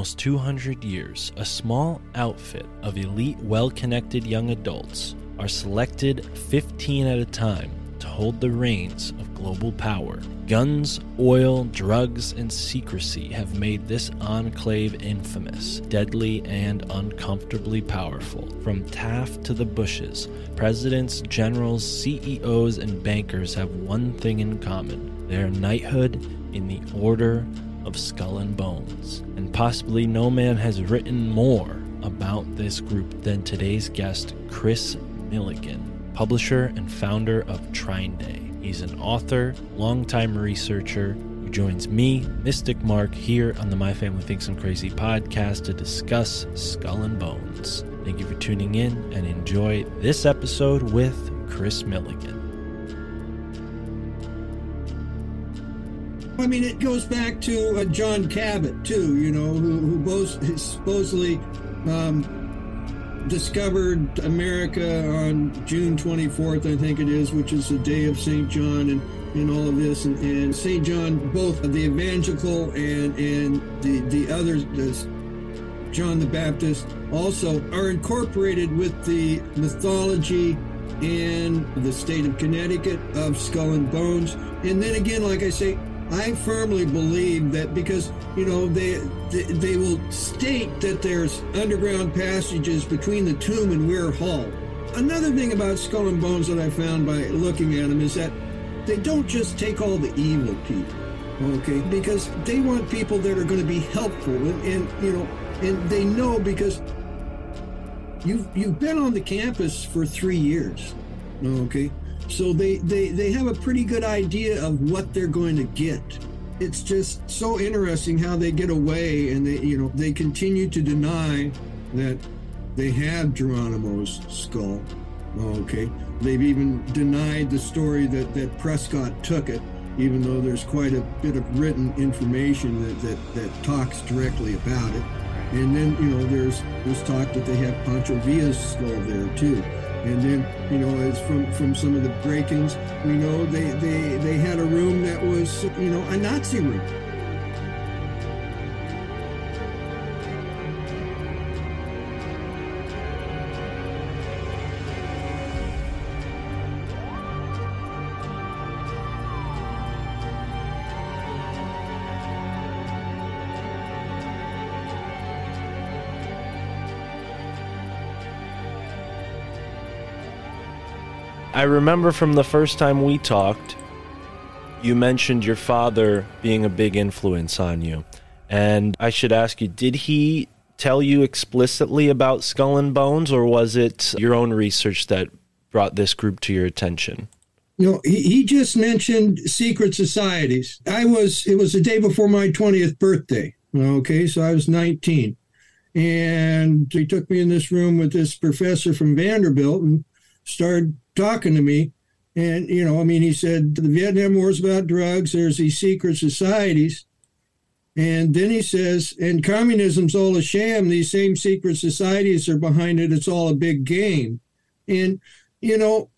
Almost 200 years, a small outfit of elite, well connected young adults are selected 15 at a time to hold the reins of global power. Guns, oil, drugs, and secrecy have made this enclave infamous, deadly, and uncomfortably powerful. From Taft to the Bushes, presidents, generals, CEOs, and bankers have one thing in common their knighthood in the Order of Skull and Bones. And possibly no man has written more about this group than today's guest, Kris Millegan, publisher and founder of TrineDay. He's an author, longtime researcher who joins me, Mystic Mark, here on the My Family Thinks I'm Crazy podcast to discuss Skull and Bones. Thank you for tuning in and enjoy this episode with Kris Millegan. I mean, it goes back to uh, John Cabot too. You know, who, who both supposedly um, discovered America on June 24th, I think it is, which is the day of Saint John, and, and all of this. And, and Saint John, both of the evangelical and and the the others, this John the Baptist, also are incorporated with the mythology and the state of Connecticut of Skull and Bones. And then again, like I say, I firmly believe that because you know they, they will state that there's underground passages between the tomb and Weir Hall. Another thing about Skull and Bones that I found by looking at them is that they don't just take all the evil people, okay? Because they want people that are going to be helpful, and, and you know, and they know because you've you've been on the campus for three years, okay? So they, they, they have a pretty good idea of what they're going to get. It's just so interesting how they get away and they you know they continue to deny that they have Geronimo's skull. Okay. They've even denied the story that, that Prescott took it, even though there's quite a bit of written information that, that, that talks directly about it. And then, you know, there's there's talk that they have Pancho Villa's skull there too. And then, you know, as from, from some of the break-ins, we know they, they, they had a room that was, you know, a Nazi room. I remember from the first time we talked, you mentioned your father being a big influence on you. And I should ask you, did he tell you explicitly about Skull and Bones, or was it your own research that brought this group to your attention? No, he, just mentioned secret societies. I was, it was the day before my 20th birthday. Okay, so I was 19. And he took me in this room with this professor from Vanderbilt and started talking to me. And, you know, I mean, he said the Vietnam War is about drugs, there's these secret societies. And then he says, and communism's all a sham. These same secret societies are behind it. It's all a big game. And, you know,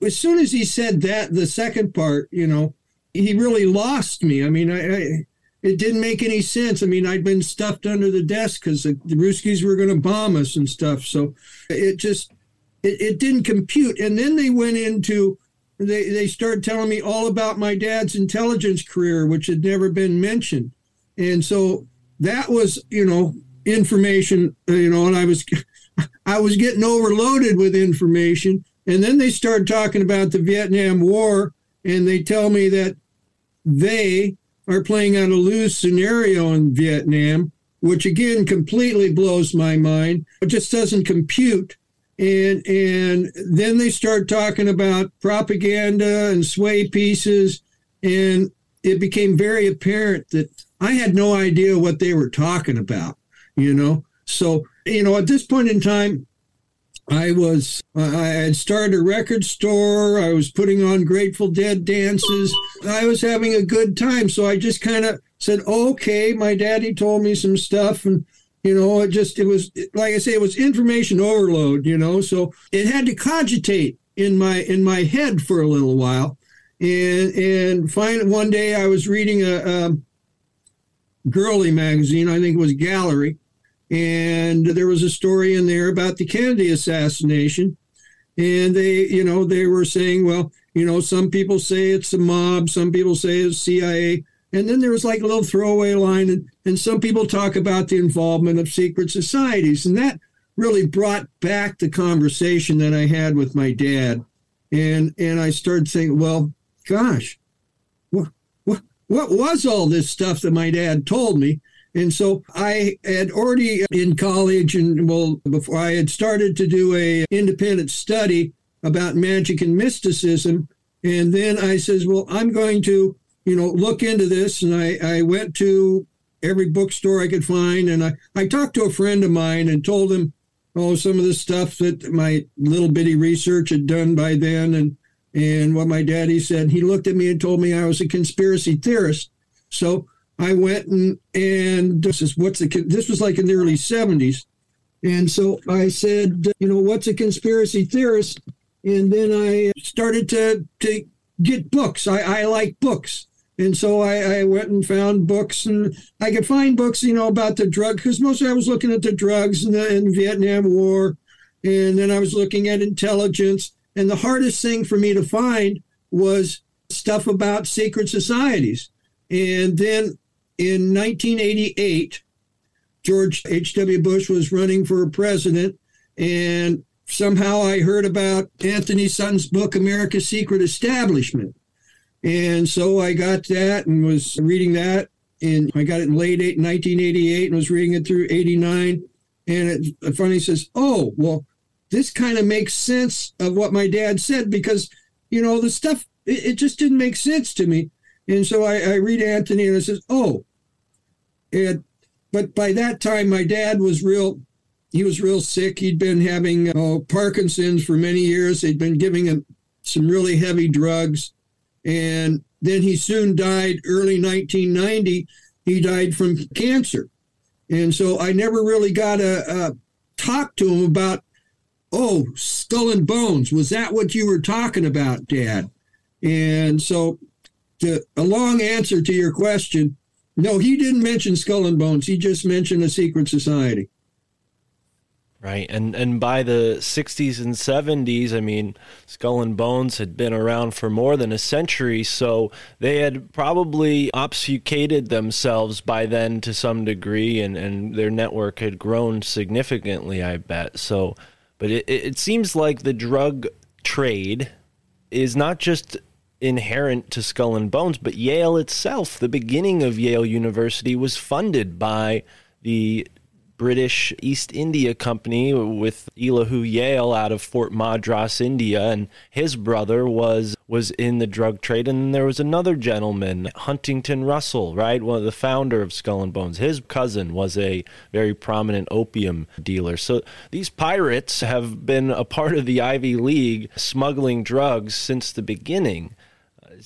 as soon as he said that, the second part, you know, he really lost me. I mean, I, I it didn't make any sense. I mean, I'd been stuffed under the desk because the, the Ruskies were going to bomb us and stuff. So it just it, it didn't compute. And then they went into they they started telling me all about my dad's intelligence career, which had never been mentioned. And so that was, you know, information, uh, you know, and I was I was getting overloaded with information. And then they started talking about the Vietnam War, and they tell me that they are playing out a lose scenario in Vietnam, which again completely blows my mind. It just doesn't compute. And and then they start talking about propaganda and sway pieces, and it became very apparent that I had no idea what they were talking about. You know, so you know at this point in time, I was I had started a record store. I was putting on Grateful Dead dances. I was having a good time. So I just kind of said, "Okay." My daddy told me some stuff, and you know, it just it was like I say, it was information overload. You know, so it had to cogitate in my in my head for a little while, and and find one day I was reading a, a girly magazine. I think it was Gallery and there was a story in there about the Kennedy assassination. And they, you know, they were saying, well, you know, some people say it's the mob, some people say it's CIA. And then there was like a little throwaway line, and, and some people talk about the involvement of secret societies. And that really brought back the conversation that I had with my dad. And and I started thinking, well, gosh, what what what was all this stuff that my dad told me? And so I had already uh, in college and well before I had started to do a independent study about magic and mysticism. And then I says, well, I'm going to, you know, look into this. And I, I went to every bookstore I could find. And I, I talked to a friend of mine and told him, oh, some of the stuff that my little bitty research had done by then and, and what my daddy said. He looked at me and told me I was a conspiracy theorist. So I went and and uh, this is what's the this was like in the early 70s. And so I said, you know, what's a conspiracy theorist? And then I started to to get books. I, I like books. And so I, I went and found books, and I could find books, you know, about the drug, because mostly I was looking at the drugs and the, Vietnam War, and then I was looking at intelligence. And the hardest thing for me to find was stuff about secret societies. And then in 1988, George H.W. Bush was running for president, and somehow I heard about Anthony Sutton's book, America's Secret Establishment. And so I got that and was reading that. And I got it in late 1988 and was reading it through 89. And it finally says, oh, well, this kind of makes sense of what my dad said because, you know, the stuff, it, it just didn't make sense to me. And so I, I read Anthony and it says, oh, and but by that time, my dad was real. He was real sick. He'd been having uh, Parkinson's for many years. They'd been giving him some really heavy drugs, and then he soon died. Early 1990, he died from cancer, and so I never really got a, a talk to him about. Oh, skull and bones. Was that what you were talking about, Dad? And so, to, a long answer to your question no, he didn't mention Skull and Bones. He just mentioned a secret society. Right. And and by the 60s and 70s, I mean, Skull and Bones had been around for more than a century, so they had probably obfuscated themselves by then to some degree and and their network had grown significantly, I bet. So, but it it seems like the drug trade is not just inherent to Skull and Bones, but Yale itself, the beginning of Yale University, was funded by the British East India Company with Elihu Yale out of Fort Madras, India, and his brother was was in the drug trade. And there was another gentleman, Huntington Russell, right, one of the founder of Skull and Bones. His cousin was a very prominent opium dealer. So these pirates have been a part of the Ivy League, smuggling drugs since the beginning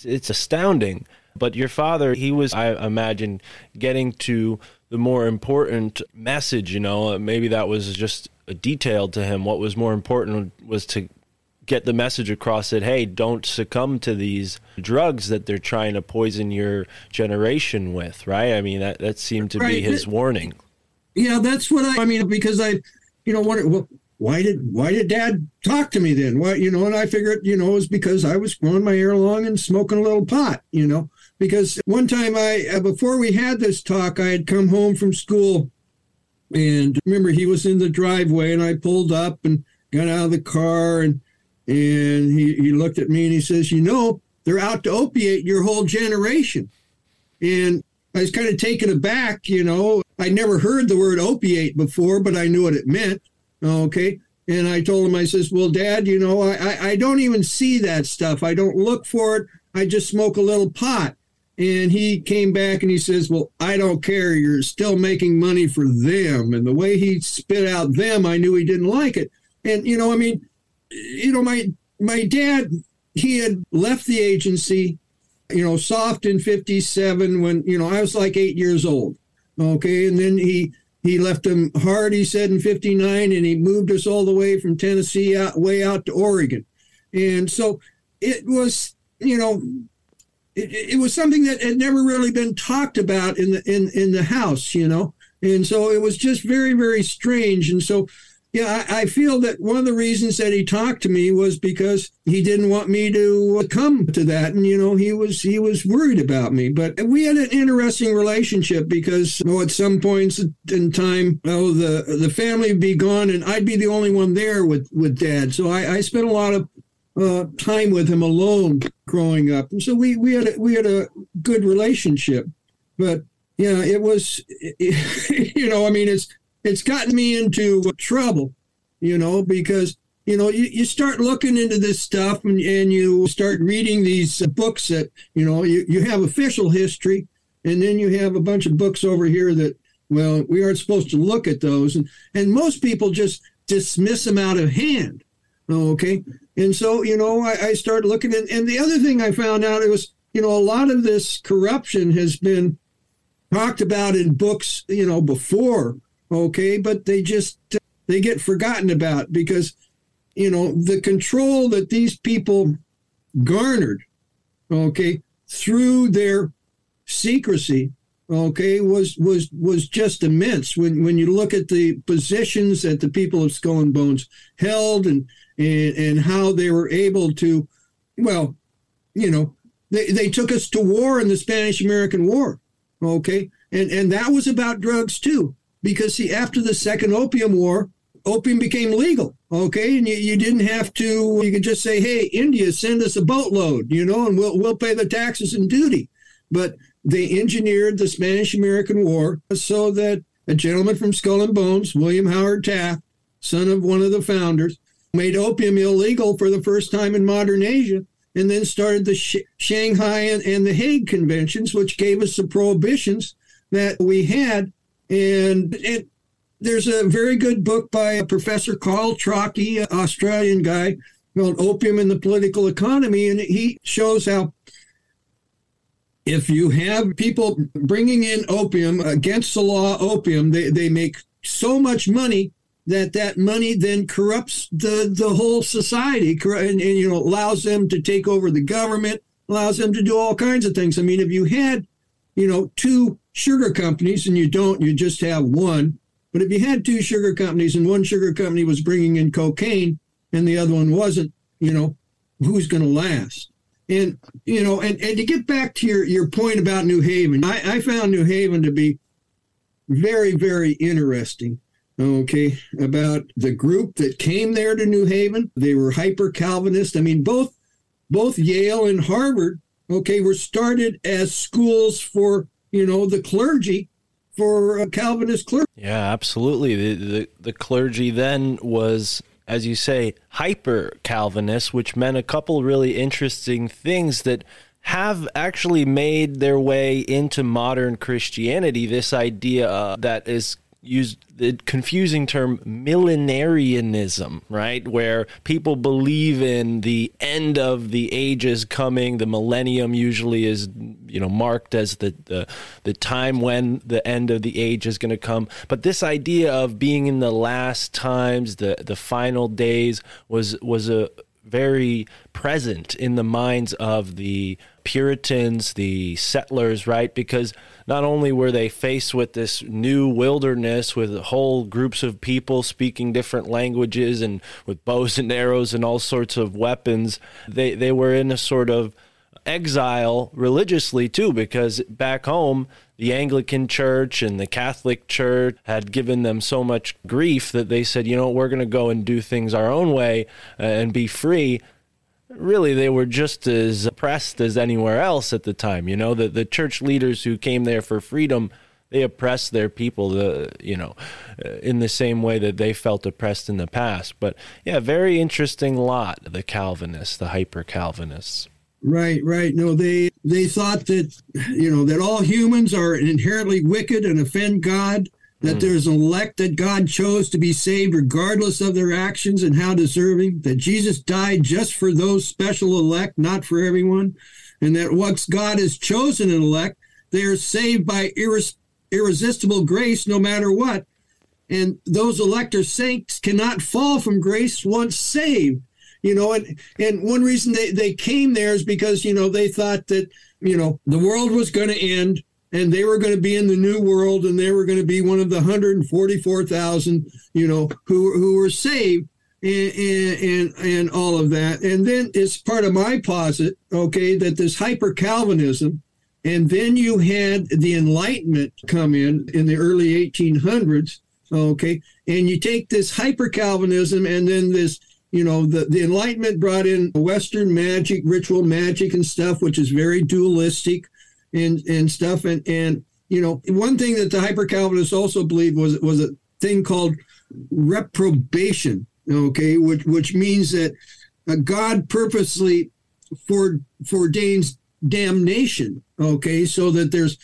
it's astounding. But your father, he was, I imagine, getting to the more important message. You know, uh, maybe that was just a detail to him. What was more important was to get the message across that hey, don't succumb to these drugs that they're trying to poison your generation with, right? I mean, that that seemed to be his warning. Yeah, that's what I, I mean because I, you know, what, well, why did why did Dad talk to me then? Why, you know, and I figured, you know, it was because I was growing my hair long and smoking a little pot, you know, because one time I uh, before we had this talk, I had come home from school, and remember he was in the driveway, and I pulled up and got out of the car, and and he he looked at me and he says, you know, they're out to opiate your whole generation, and I was kind of taken aback, you know. I never heard the word opiate before, but I knew what it meant. Okay. And I told him, I says, Well, Dad, you know, I, I, I don't even see that stuff. I don't look for it. I just smoke a little pot. And he came back and he says, Well, I don't care. You're still making money for them. And the way he spit out them, I knew he didn't like it. And, you know, I mean, you know, my my dad, he had left the agency you know, soft in 57 when, you know, I was like eight years old. Okay. And then he, he left them hard, he said, in 59, and he moved us all the way from Tennessee out, way out to Oregon. And so it was, you know, it, it was something that had never really been talked about in the in in the house, you know, and so it was just very very strange. And so, yeah, I, I feel that one of the reasons that he talked to me was because he didn't want me to come to that, and you know, he was he was worried about me. But we had an interesting relationship because, you know, at some points in time, oh, the the family would be gone, and I'd be the only one there with with Dad. So I, I spent a lot of uh, time with him alone growing up, and so we we had a, we had a good relationship. But yeah, it was, you know, I mean, it's it's gotten me into trouble, you know, because you know you, you start looking into this stuff and, and you start reading these books that you know you, you have official history, and then you have a bunch of books over here that well we aren't supposed to look at those, and and most people just dismiss them out of hand. Okay. And so, you know, I, I started looking at, and the other thing I found out it was, you know, a lot of this corruption has been talked about in books, you know, before. Okay. But they just, they get forgotten about because, you know, the control that these people garnered, okay, through their secrecy, okay, was was was just immense. When when you look at the positions that the people of Skull and Bones held and and, and how they were able to, well, you know, they, they took us to war in the Spanish American War, okay, and and that was about drugs too, because see, after the Second Opium War, opium became legal, okay, and you, you didn't have to, you could just say, hey, India, send us a boatload, you know, and we'll we'll pay the taxes and duty, but they engineered the Spanish American War so that a gentleman from Skull and Bones, William Howard Taft, son of one of the founders, made opium illegal for the first time in modern Asia, and then started the Sh- Shanghai and, and the Hague Conventions, which gave us the prohibitions that we had. And, and there's a very good book by Professor Carl Trocki, an Australian guy, called Opium and the Political Economy, and he shows how if you have people bringing in opium against the law opium, they, they make so much money that that money then corrupts the, the whole society and, and, you know allows them to take over the government allows them to do all kinds of things. I mean if you had you know two sugar companies and you don't you just have one but if you had two sugar companies and one sugar company was bringing in cocaine and the other one wasn't you know who's going to last? And you know and, and to get back to your, your point about new haven I, I found new haven to be very very interesting okay, about the group that came there to New Haven. They were hyper Calvinist. I mean, both both Yale and Harvard, okay, were started as schools for you know the clergy for uh, Calvinist clergy. Yeah, absolutely. The, the the clergy then was as you say hyper Calvinist, which meant a couple really interesting things that have actually made their way into modern Christianity. This idea uh, that is used the confusing term millenarianism, right? Where people believe in the end of the ages coming. The millennium usually is, you know, marked as the the, the time when the end of the age is going to come. But this idea of being in the last times, the the final days, was was a very present in the minds of the Puritans, the settlers, right? Because not only were they faced with this new wilderness with whole groups of people speaking different languages and with bows and arrows and all sorts of weapons, they, they were in a sort of exile religiously too, because back home, the Anglican Church and the Catholic Church had given them so much grief that they said, you know, we're going to go and do things our own way uh, and be free. Really, they were just as oppressed as anywhere else at the time. You know, the, the church leaders who came there for freedom, they oppressed their people, the, you know, uh, in the same way that they felt oppressed in the past. But yeah, very interesting lot, the Calvinists, the hyper Calvinists. Right, right. No, they they thought that you know that all humans are inherently wicked and offend God. That mm. there's an elect that God chose to be saved regardless of their actions and how deserving. That Jesus died just for those special elect, not for everyone. And that once God has chosen an elect, they are saved by irres- irresistible grace no matter what. And those elect or saints cannot fall from grace once saved you know and and one reason they, they came there is because you know they thought that you know the world was going to end and they were going to be in the new world and they were going to be one of the 144,000 you know who who were saved and, and and all of that. And then it's part of my posit okay that this hyper calvinism and then you had the enlightenment come in in the early 1800s okay and you take this hyper calvinism and then this you know the, the enlightenment brought in western magic ritual magic and stuff which is very dualistic and and stuff. And and you know one thing that the hyper calvinists also believed was was a thing called reprobation okay which which means that uh, god purposely for foreordains damnation okay so that there's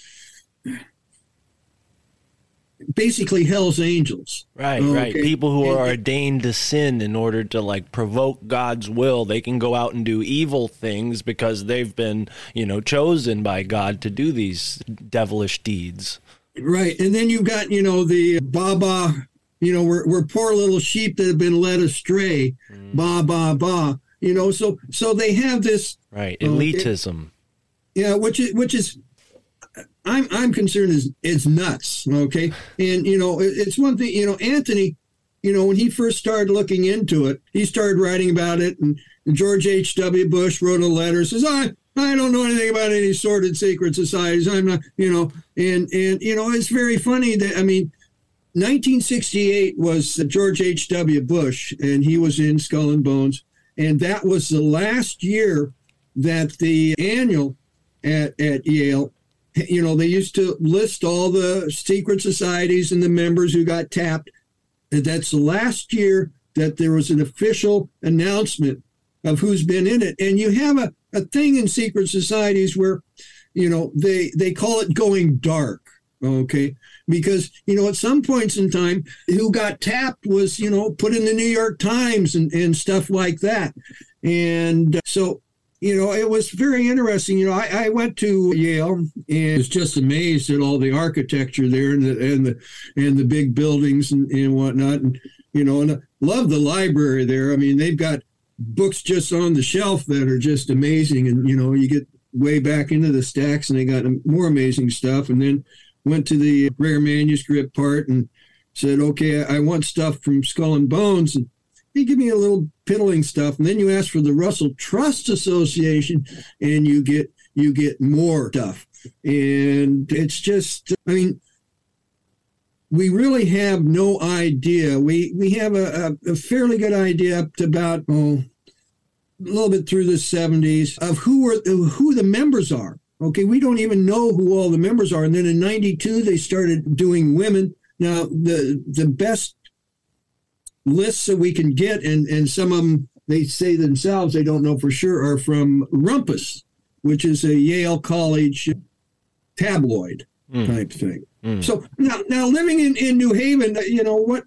basically hell's angels Right, right. People who are ordained to sin in order to like provoke God's will, they can go out and do evil things because they've been, you know, chosen by God to do these devilish deeds. Right. And then you've got, you know, the Baba, you know, we're, we're poor little sheep that have been led astray. Mm. Ba, ba, ba. You know, so so they have this, Right. It- Elitism. yeah, which is which is I'm I'm concerned is it's nuts. Okay. And you know, it, it's one thing, you know, Anthony, you know, when he first started looking into it, he started writing about it and, and George H. W. Bush wrote a letter, says, I I don't know anything about any sordid secret societies. I'm not, you know, and and you know, it's very funny that I mean 1968 was George H.W. Bush, and he was in Skull and Bones. And that was the last year that the annual at, at Yale, you know, they used to list all the secret societies and the members who got tapped. And that's the last year that there was an official announcement of who's been in it. And you have a, a thing in secret societies where, you know, they, they call it going dark. Okay. Because, you know, at some points in time, who got tapped was, you know, put in the New York Times and, and stuff like that. And uh, so, you know, it was very interesting. You know, I, I went to Yale and was just amazed at all the architecture there and the and the and the big buildings and, and whatnot. And you know, and I love the library there. I mean, they've got books just on the shelf that are just amazing. And you know, you get way back into the stacks and they got more amazing stuff. And then went to the rare manuscript part and said, okay, I want stuff from Skull and Bones. And he give me a little piddling stuff. And then you ask for the Russell Trust Association and you get you get more stuff. And it's just, I mean, we really have no idea. We we have a, a, a fairly good idea up to about oh, a little bit through the 70s of who are who the members are. Okay, we don't even know who all the members are. And then in 92 they started doing women. Now the the best lists that we can get and and some of them they say themselves they don't know for sure are from Rumpus, which is a Yale College tabloid Mm. type thing. Mm. So now, now living in, in New Haven, you know what?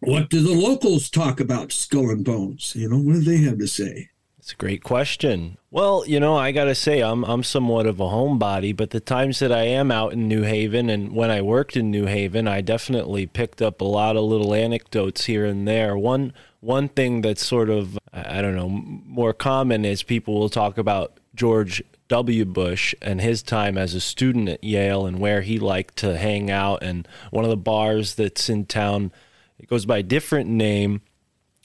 What do the locals talk about Skull and Bones? You know, what do they have to say? It's a great question. Well, you know, I got to say I'm I'm somewhat of a homebody, but the times that I am out in New Haven and when I worked in New Haven, I definitely picked up a lot of little anecdotes here and there. One one thing that's sort of I don't know, more common is people will talk about George W. Bush and his time as a student at Yale and where he liked to hang out and one of the bars that's in town it goes by a different name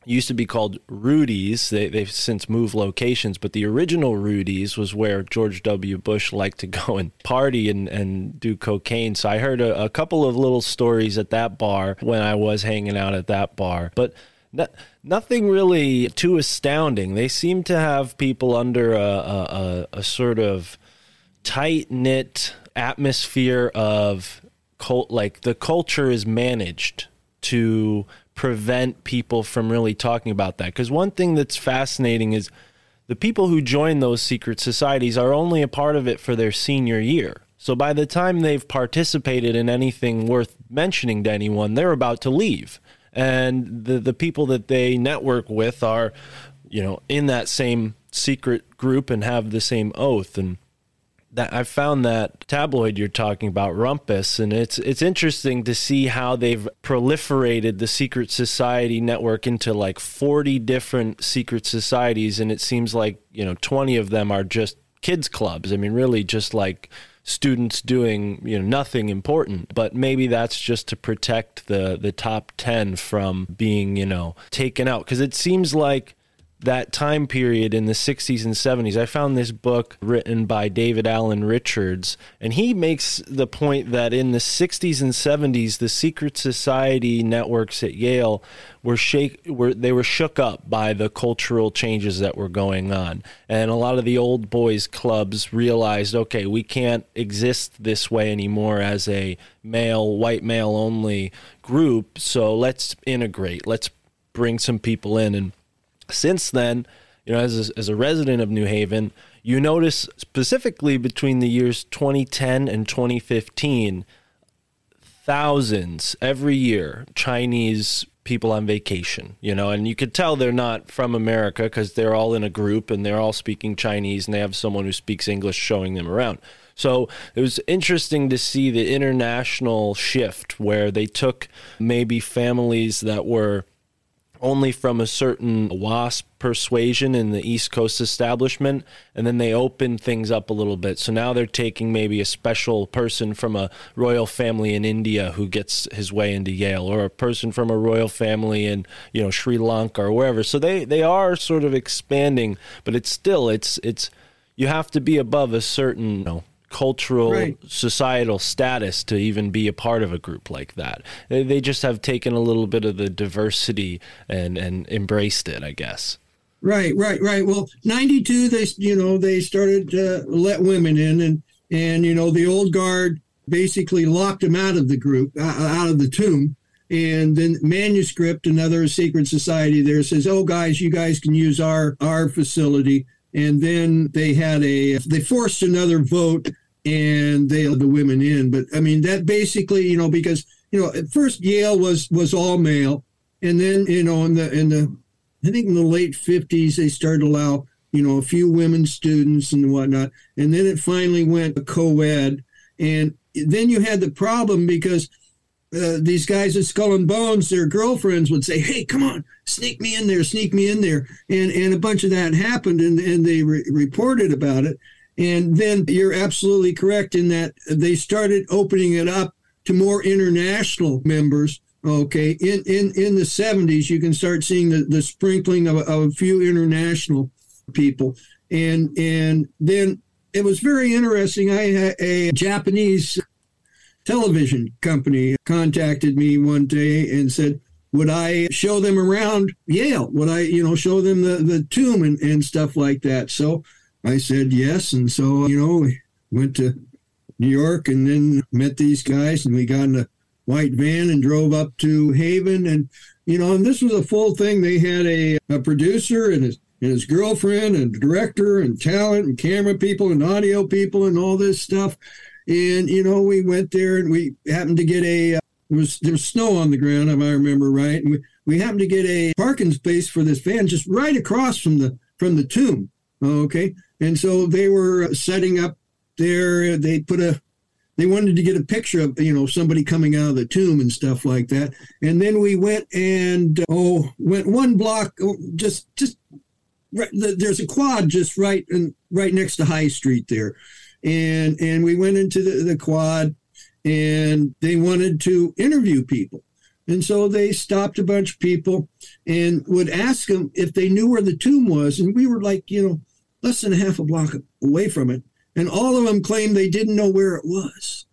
used to be called Rudy's. They, they've since moved locations, but the original Rudy's was where George W. Bush liked to go and party and, and do cocaine. So I heard a, a couple of little stories at that bar when I was hanging out at that bar. But no, nothing really too astounding. They seem to have people under a, a, a, a sort of tight knit atmosphere of cult, like the culture is managed to prevent people from really talking about that. Because one thing that's fascinating is the people who join those secret societies are only a part of it for their senior year. So by the time they've participated in anything worth mentioning to anyone, they're about to leave. And the, the people that they network with are, you know, in that same secret group and have the same oath. And that I found that tabloid you're talking about, Rumpus, and it's it's interesting to see how they've proliferated the secret society network into like 40 different secret societies, and it seems like you know 20 of them are just kids clubs. I mean, really, just like students doing you know nothing important but maybe that's just to protect the the top 10 from being you know taken out because it seems like that time period in the 60s and 70s. I found this book written by David Alan Richards, and he makes the point that in the 60s and 70s, the secret society networks at Yale were shake were they were shook up by the cultural changes that were going on. And a lot of the old boys clubs realized, okay, we can't exist this way anymore as a male, white male only group, so let's integrate. Let's bring some people in and since then, you know, as a, as a resident of New Haven, you notice specifically between the years 2010 and 2015, thousands every year Chinese people on vacation, you know, and you could tell they're not from America because they're all in a group and they're all speaking Chinese and they have someone who speaks English showing them around. So it was interesting to see the international shift where they took maybe families that were only from a certain WASP persuasion in the East Coast establishment, and then they opened things up a little bit. So now they're taking maybe a special person from a royal family in India who gets his way into Yale, or a person from a royal family in you know Sri Lanka or wherever. So they they are sort of expanding, but it's still it's it's you have to be above a certain you know, cultural Right. societal status to even be a part of a group like that. They, they just have taken a little bit of the diversity and and embraced it, I guess. Right, right, right. Well, '92, they you know they started to let women in, and and you know the old guard basically locked them out of the group, uh, out of the tomb. And then manuscript, another secret society there says, "Oh, guys, you guys can use our our facility." And then they had a they forced another vote, and they let the women in. But I mean that basically, you know, because you know at first Yale was was all male, and then you know in the in the I think in the late 50s, they started to allow, you know, a few women students and whatnot. And then it finally went co ed. And then you had the problem because uh, these guys at Skull and Bones, their girlfriends would say, Hey, come on, sneak me in there, sneak me in there. And, and a bunch of that happened and, and they re- reported about it. And then you're absolutely correct in that they started opening it up to more international members Okay, in in in the seventies, you can start seeing the, the sprinkling of, of a few international people, and and then it was very interesting. I had a Japanese television company contacted me one day and said, "Would I show them around Yale? Would I, you know, show them the the tomb and and stuff like that?" So I said yes, and so you know, we went to New York and then met these guys, and we got in a white van and drove up to Haven. And, you know, and this was a full thing. They had a, a producer and his, and his girlfriend and director and talent and camera people and audio people and all this stuff. And, you know, we went there and we happened to get a, uh, was, there was snow on the ground, if I remember right. And we, we happened to get a parking space for this van just right across from the, from the tomb. Okay, and so they were setting up there. They put a they wanted to get a picture of you know somebody coming out of the tomb and stuff like that. And then we went and uh, oh went one block oh, just just right, there's a quad just right and right next to High Street there, and and we went into the, the quad and they wanted to interview people. And so they stopped a bunch of people and would ask them if they knew where the tomb was. And we were like, you know, less than half a block away from it. And all of them claimed they didn't know where it was.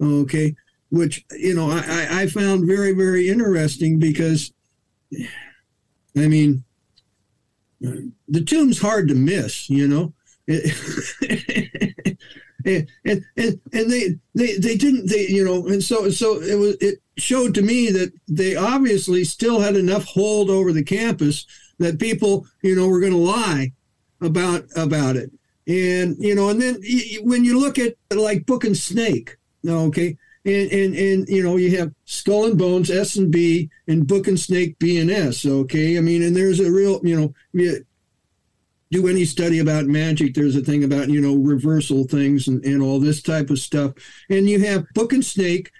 Okay. Which, you know, I, I found very, very interesting because, I mean, the tomb's hard to miss, you know. and, and and and they they they didn't they you know and so so it was it showed to me that they obviously still had enough hold over the campus that people you know were going to lie about about it and you know and then when you look at like book and snake okay and and and you know you have skull and bones s and b and book and snake b and s okay i mean and there's a real you know do any study about magic, there's a thing about, you know, reversal things and, and all this type of stuff. And you have Book and Snake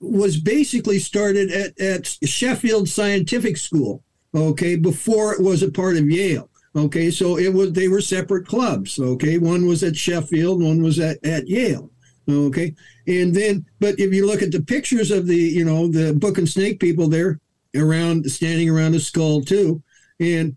was basically started at, at Sheffield Scientific School, okay, before it was a part of Yale. Okay, so it was they were separate clubs. Okay, one was at Sheffield, one was at, at Yale. Okay, and then but if you look at the pictures of the you know the book and snake people there around standing around a skull too, and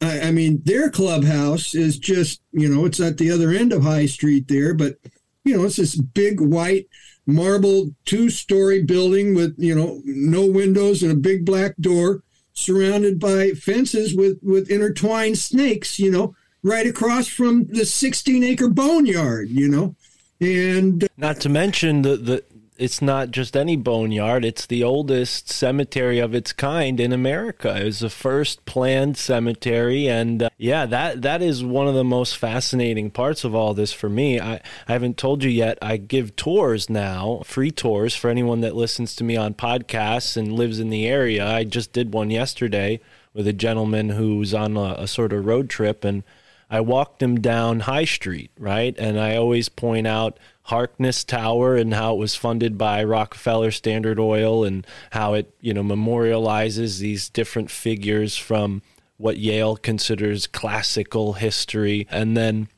I, I mean, their clubhouse is just, you know, it's at the other end of High Street there, but, you know, it's this big white marble two story building with, you know, no windows and a big black door surrounded by fences with, with intertwined snakes, you know, right across from the 16 acre boneyard, you know. And uh, not to mention the, the it's not just any boneyard. It's the oldest cemetery of its kind in America. It was the first planned cemetery, and uh, yeah, that that is one of the most fascinating parts of all this for me. I, I haven't told you yet. I give tours now, free tours for anyone that listens to me on podcasts and lives in the area. I just did one yesterday with a gentleman who's on a, a sort of road trip, and I walked him down High Street, right, and I always point out Harkness Tower and how it was funded by Rockefeller Standard Oil and how it, you know, memorializes these different figures from what Yale considers classical history. And then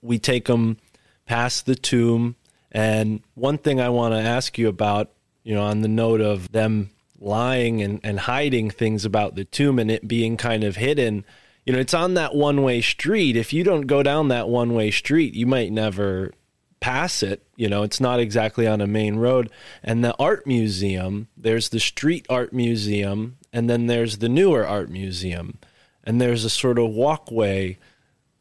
we take them past the tomb. And one thing I want to ask you about, you know, on the note of them lying and, and hiding things about the tomb and it being kind of hidden, you know, it's on that one way street. If you don't go down that one way street, you might never pass it. You know, it's not exactly on a main road. And the art museum, there's the street art museum, and then there's the newer art museum. And there's a sort of walkway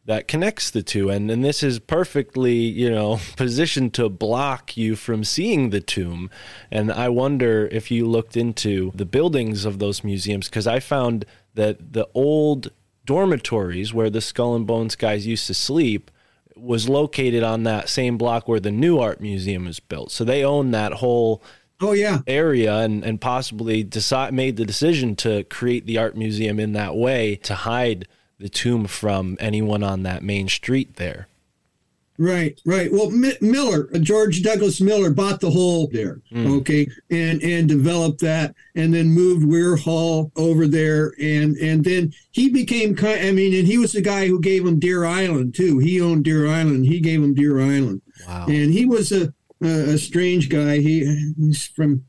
that connects the two. And, and this is perfectly, you know, positioned to block you from seeing the tomb. And I wonder if you looked into the buildings of those museums, because I found that the old dormitories where the skull and bones guys used to sleep was located on that same block where the new art museum is built. So they own that whole oh yeah area and and possibly decide made the decision to create the art museum in that way to hide the tomb from anyone on that main street there. Right, right. Well, M- Miller, uh, George Douglas Miller, bought the whole there, mm. okay, and and developed that, and then moved Weir Hall over there, and and then he became kind. I mean, and he was the guy who gave him Deer Island too. He owned Deer Island. He gave him Deer Island. Wow. And he was a a, a strange guy. He he's from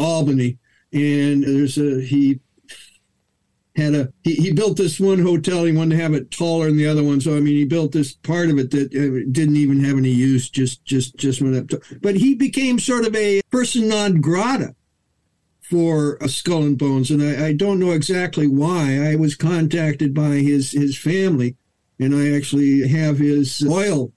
Albany, and there's a he had a he, he built this one hotel. He wanted to have it taller than the other one. So i mean he built this part of it that uh, didn't even have any use just just just went up to, but he became sort of a person non grata for a skull and bones. And I, I don't know exactly why. I was contacted by his his family and i actually have his oil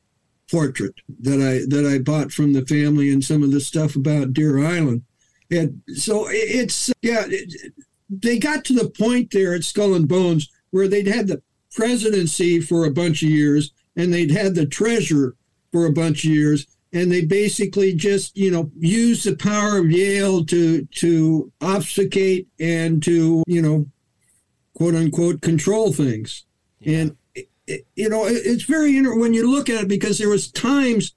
portrait that i that i bought from the family and some of the stuff about deer island. And so it's yeah it, they got to the point there at Skull and Bones where they'd had the presidency for a bunch of years and they'd had the treasurer for a bunch of years and they basically just you know used the power of Yale to to obfuscate and to you know quote unquote control things. And it, it- you know, it, it's very inter- when you look at it because there was times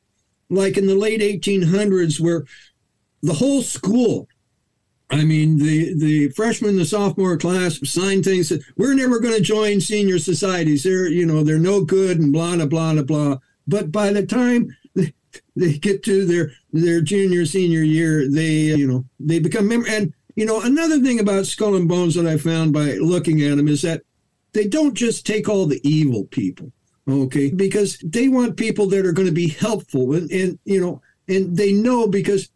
like in the late 1800s where the whole school I mean, the the freshman, the sophomore class signed things that we're never going to join senior societies. They're you know they're no good and blah blah blah blah. But by the time they, get to their their junior senior year, they you know they become mem- and you know another thing about Skull and Bones that I found by looking at them is that they don't just take all the evil people, okay? Because they want people that are going to be helpful and and you know and they know because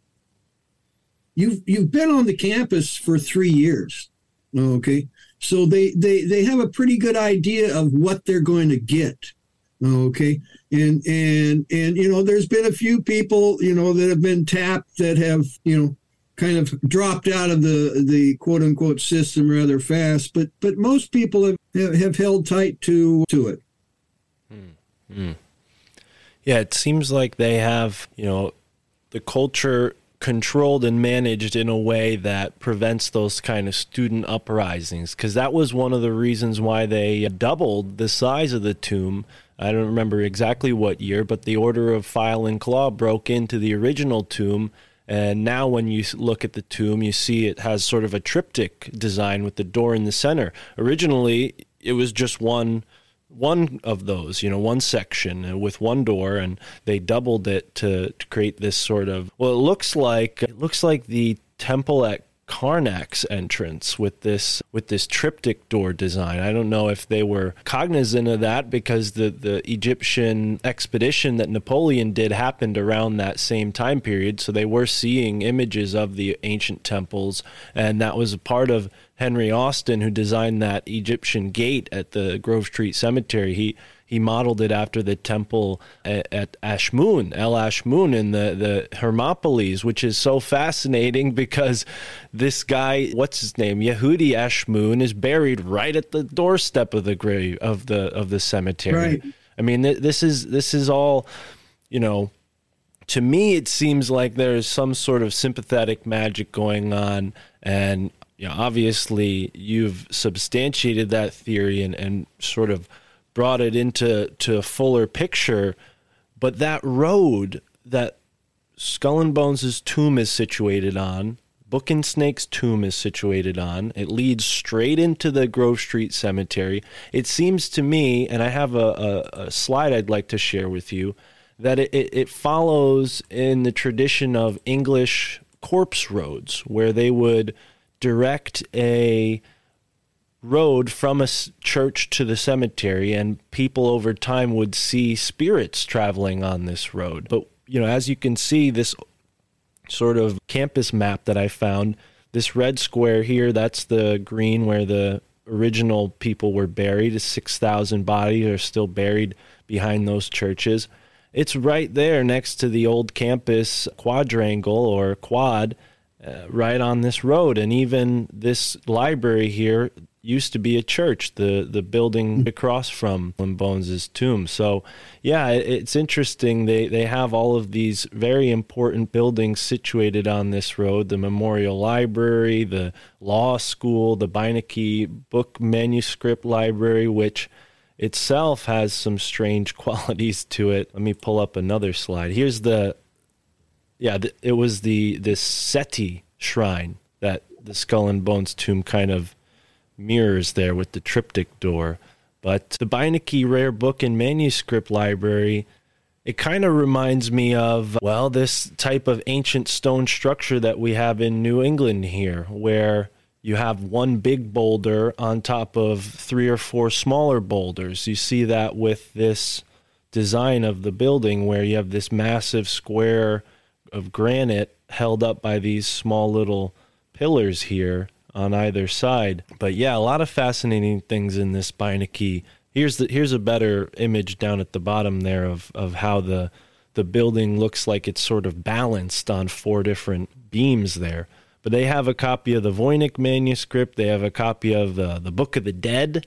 you've you've been on the campus for three years okay? So they they they have a pretty good idea of what they're going to get okay? And and and you know there's been a few people you know that have been tapped that have you know kind of dropped out of the the quote unquote system rather fast but but most people have have, held tight to to it. Hmm. Hmm. Yeah, it seems like they have, you know, the culture controlled and managed in a way that prevents those kind of student uprisings because that was one of the reasons why they doubled the size of the tomb. I don't remember exactly what year, but the Order of File and Claw broke into the original tomb. And now, when you look at the tomb, you see it has sort of a triptych design with the door in the center. Originally, it was just one one of those, you know, one section uh, with one door, and they doubled it to, to create this sort of. Well, it looks like it looks like the temple at Karnak's entrance with this with this triptych door design. I don't know if they were cognizant of that because the the Egyptian expedition that Napoleon did happened around that same time period, so they were seeing images of the ancient temples, and that was a part of Henry Austin, who designed that Egyptian gate at the Grove Street Cemetery, he he modeled it after the temple at, at Ashmun, El Ashmun in the the Hermopolis, which is so fascinating because this guy, what's his name, Yehudi Ashmun, is buried right at the doorstep of the grave of the of the cemetery. Right. I mean, th- this is this is all, you know, to me it seems like there's some sort of sympathetic magic going on and you know obviously you've substantiated that theory and, and sort of brought it into to a fuller picture but that road that skull and bones' tomb is situated on book and snake's tomb is situated on it leads straight into the grove street cemetery. It seems to me and i have a, a, a slide i'd like to share with you that it, it, it follows in the tradition of English corpse roads, where they would direct a road from a church to the cemetery, and people over time would see spirits traveling on this road. But, you know, as you can see, this sort of campus map that I found, this red square here, that's the green where the original people were buried. 6,000 bodies are still buried behind those churches. It's right there next to the old campus quadrangle or quad, uh, right on this road. And even this library here used to be a church, the, the building across from Lynn Bones' tomb. So, yeah, it, it's interesting. They, they have all of these very important buildings situated on this road the Memorial Library, the Law School, the Beinecke Book Manuscript Library, which itself has some strange qualities to it. Let me pull up another slide. Here's the yeah, it was the this Seti shrine that the Skull and Bones tomb kind of mirrors there with the triptych door. But the Beinecke Rare Book and Manuscript Library, it kind of reminds me of, well, this type of ancient stone structure that we have in New England here, where you have one big boulder on top of three or four smaller boulders. You see that with this design of the building, where you have this massive square of granite held up by these small little pillars here on either side. But yeah, a lot of fascinating things in this Beinecke. Here's the here's a better image down at the bottom there of of how the the building looks like it's sort of balanced on four different beams there. But they have a copy of the Voynich manuscript. They have a copy of the the Book of the Dead,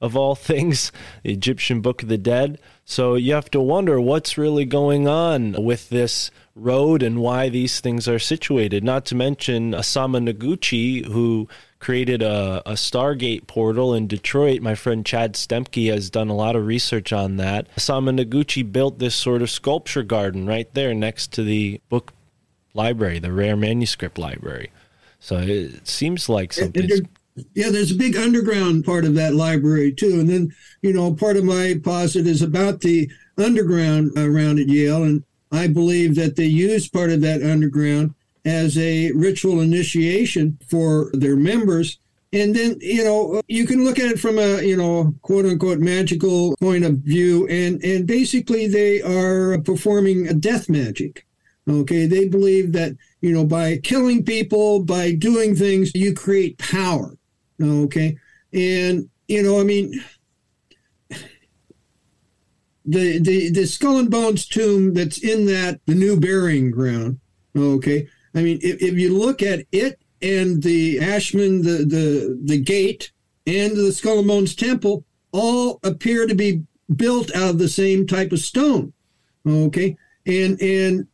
of all things, the Egyptian Book of the Dead. So you have to wonder what's really going on with this road and why these things are situated. Not to mention Isamu Noguchi, who created a, a Stargate portal in Detroit. My friend Chad Stemke has done a lot of research on that. Sama Noguchi built this sort of sculpture garden right there next to the book library, the rare manuscript library. So it seems like something. Yeah, there's a big underground part of that library too. And then, you know, part of my posit is about the underground around at Yale. And I believe that they use part of that underground as a ritual initiation for their members. And then, you know, you can look at it from a, you know, quote unquote magical point of view. And, and basically they are performing a death magic. Okay. They believe that, you know, by killing people, by doing things, you create power. Okay. And, you know, I mean, the, the, the skull and bones tomb that's in that, the new burying ground. Okay. I mean, if, if you look at it and the Ashman, the, the, the gate and the skull and bones temple all appear to be built out of the same type of stone. Okay. And, and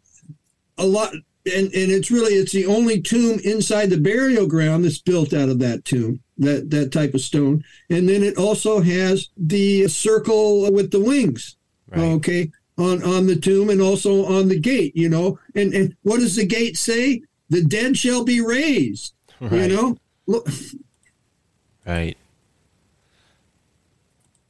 a lot, and, and it's really it's the only tomb inside the burial ground that's built out of that tomb that that type of stone and then it also has the circle with the wings Right. okay on on the tomb and also on the gate you know and and what does the gate say the dead shall be raised you know look Right.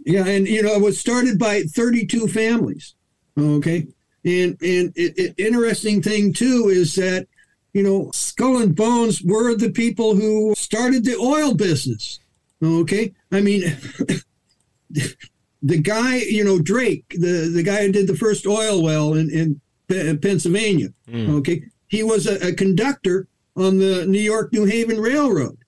Yeah, and you know it was started by 32 families. Okay, and and it, it, interesting thing too is that you know Skull and Bones were the people who started the oil business. Okay, I mean. The guy, you know, Drake, the, the guy who did the first oil well in, in Pe- Pennsylvania, okay, he was a, a conductor on the New York New Haven Railroad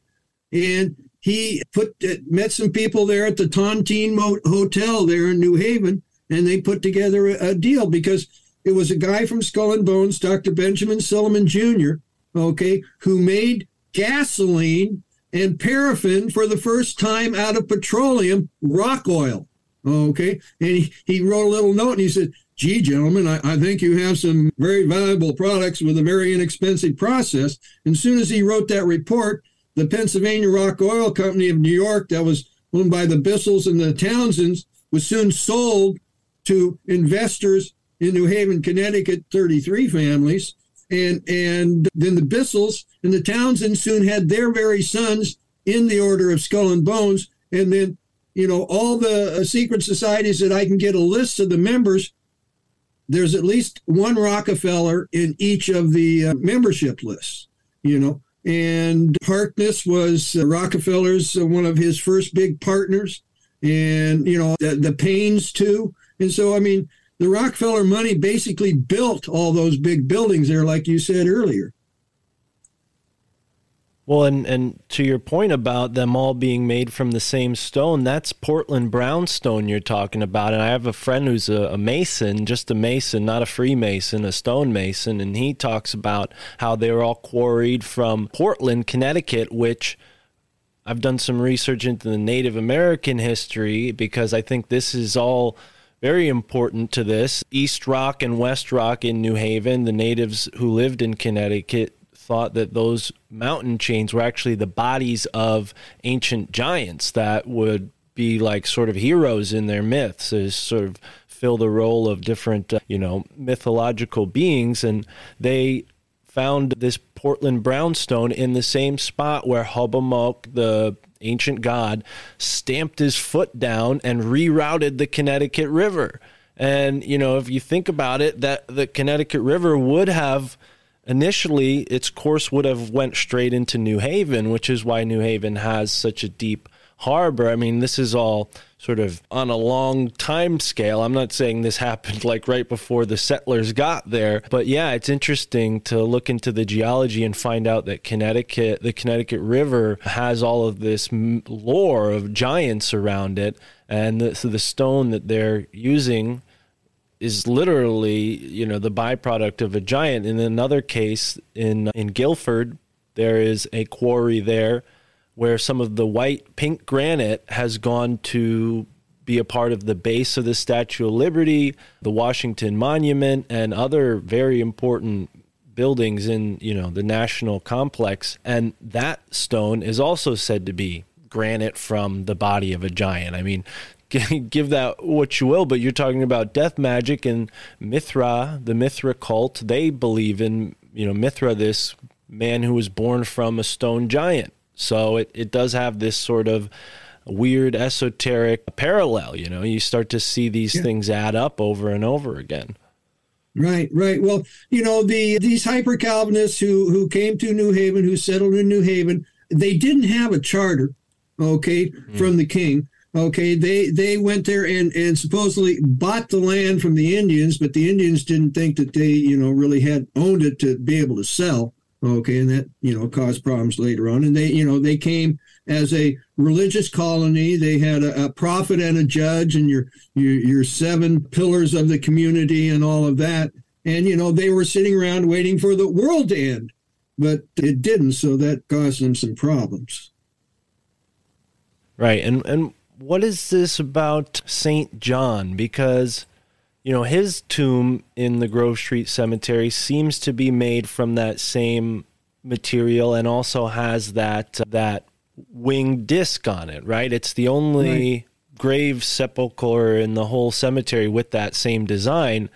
and he put uh, met some people there at the Tontine Mo- Hotel there in New Haven, and they put together a, a deal because it was a guy from Skull and Bones, Dr. Benjamin Silliman Jr., okay, who made gasoline and paraffin for the first time out of petroleum, rock oil. Okay, and he, he wrote a little note and he said, "Gee, gentlemen, I, I think you have some very valuable products with a very inexpensive process." And as soon as he wrote that report, the Pennsylvania Rock Oil Company of New York, that was owned by the Bissells and the Townsends, was soon sold to investors in New Haven, Connecticut, 33 families. And, and then the Bissells and the Townsends soon had their very sons in the Order of Skull and Bones. And then, you know, all the uh, secret societies that I can get a list of the members, there's at least one Rockefeller in each of the uh, membership lists, you know and Harkness was uh, Rockefeller's uh, one of his first big partners, and you know the, the Paynes too. And so, I mean, the Rockefeller money basically built all those big buildings there, like you said earlier. Well, and, and to your point about them all being made from the same stone, that's Portland brownstone you're talking about. And I have a friend who's a, a mason, just a mason, not a freemason, a stonemason. and he talks about how they were all quarried from Portland, Connecticut, which I've done some research into the Native American history because I think this is all very important to this. East Rock and West Rock in New Haven, the natives who lived in Connecticut thought that those mountain chains were actually the bodies of ancient giants that would be like sort of heroes in their myths as sort of fill the role of different uh, you know mythological beings and they found this Portland brownstone in the same spot where Hobomok, the ancient god, stamped his foot down and rerouted the Connecticut River. And you know, if you think about it, that the Connecticut River would have initially its course would have went straight into New Haven, which is why New Haven has such a deep harbor. I mean, this is all sort of on a long time scale. I'm not saying this happened like right before the settlers got there, but yeah, it's interesting to look into the geology and find out that Connecticut, the Connecticut River, has all of this lore of giants around it, and the, so the stone that they're using is literally, you know, the byproduct of a giant. In another case, in in Guilford, there is a quarry there where some of the white pink granite has gone to be a part of the base of the Statue of Liberty, the Washington Monument, and other very important buildings in you know the national complex. And that stone is also said to be granite from the body of a giant. I mean give that what you will but you're talking about death magic and mithra the mithra cult. They believe in you know mithra this man who was born from a stone giant so it, it does have this sort of weird esoteric parallel you know you start to see these Yeah. things add up over and over again Right, right. Well, you know, the these hyper Calvinists who who came to New Haven, who settled in New Haven, they didn't have a charter, okay, mm-hmm. from the king. Okay, they they went there and and supposedly bought the land from the Indians, but the Indians didn't think that they, you know, really had owned it to be able to sell. Okay, and that you know caused problems later on. And they, you know, they came as a religious colony. They had a, a prophet and a judge, and your your your seven pillars of the community, and all of that. And you know, they were sitting around waiting for the world to end, but it didn't. So that caused them some problems. Right. And and what is this about St. John because you know his tomb in the Grove Street Cemetery seems to be made from that same material and also has that uh, that winged disc on it, right? It's the only grave sepulcher in the whole cemetery with that same design.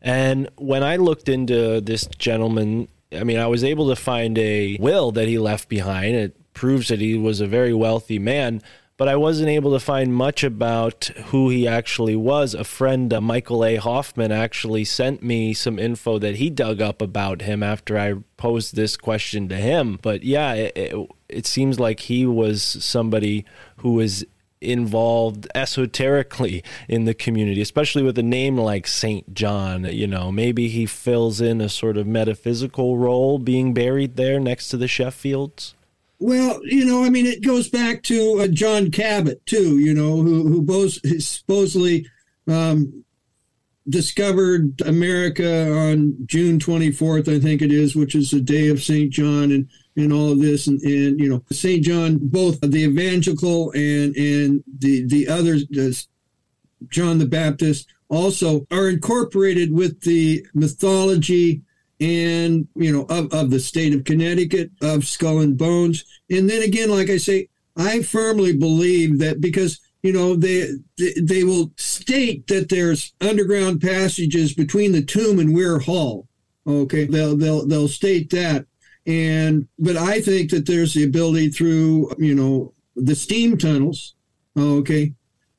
And when I looked into this gentleman, I mean, I was able to find a will that he left behind. It proves that he was a very wealthy man, but I wasn't able to find much about who he actually was. A friend, uh, Michael A. Hoffman, actually sent me some info that he dug up about him after I posed this question to him. But yeah, it, it, it seems like he was somebody who was involved esoterically in the community, especially with a name like St. John. You know, maybe he fills in a sort of metaphysical role being buried there next to the Sheffields. Well, you know, I mean, it goes back to uh, John Cabot too. You know, who who both supposedly um, discovered America on June twenty fourth, I think it is, which is the day of Saint John, and and all of this, and, and you know, Saint John, both the evangelical and and the the others, the John the Baptist, also are incorporated with the mythology and you know of, of the state of connecticut of skull and bones. And then again like i say i firmly believe that because you know they they, will state that there's underground passages between the tomb and weir hall. Okay they'll they'll they'll state that. And but i think that there's the ability through you know the steam tunnels okay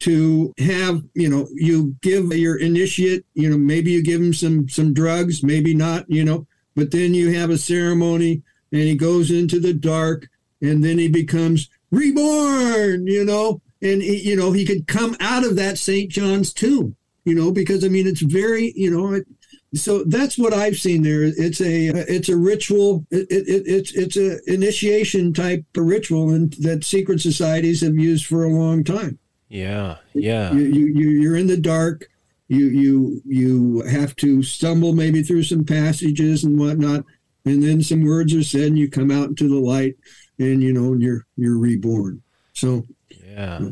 to have you know you give your initiate you know maybe you give him some some drugs maybe not you know but then you have a ceremony and he goes into the dark and then he becomes reborn you know and he, you know he could come out of that st john's tomb you know because i mean it's very you know it, so that's what i've seen there. It's a it's a ritual it, it, it's it's a initiation type of ritual and that secret societies have used for a long time Yeah, yeah. you, you you you're in the dark you you you have to stumble maybe through some passages and whatnot and then some words are said and you come out into the light and you know you're you're reborn so Yeah.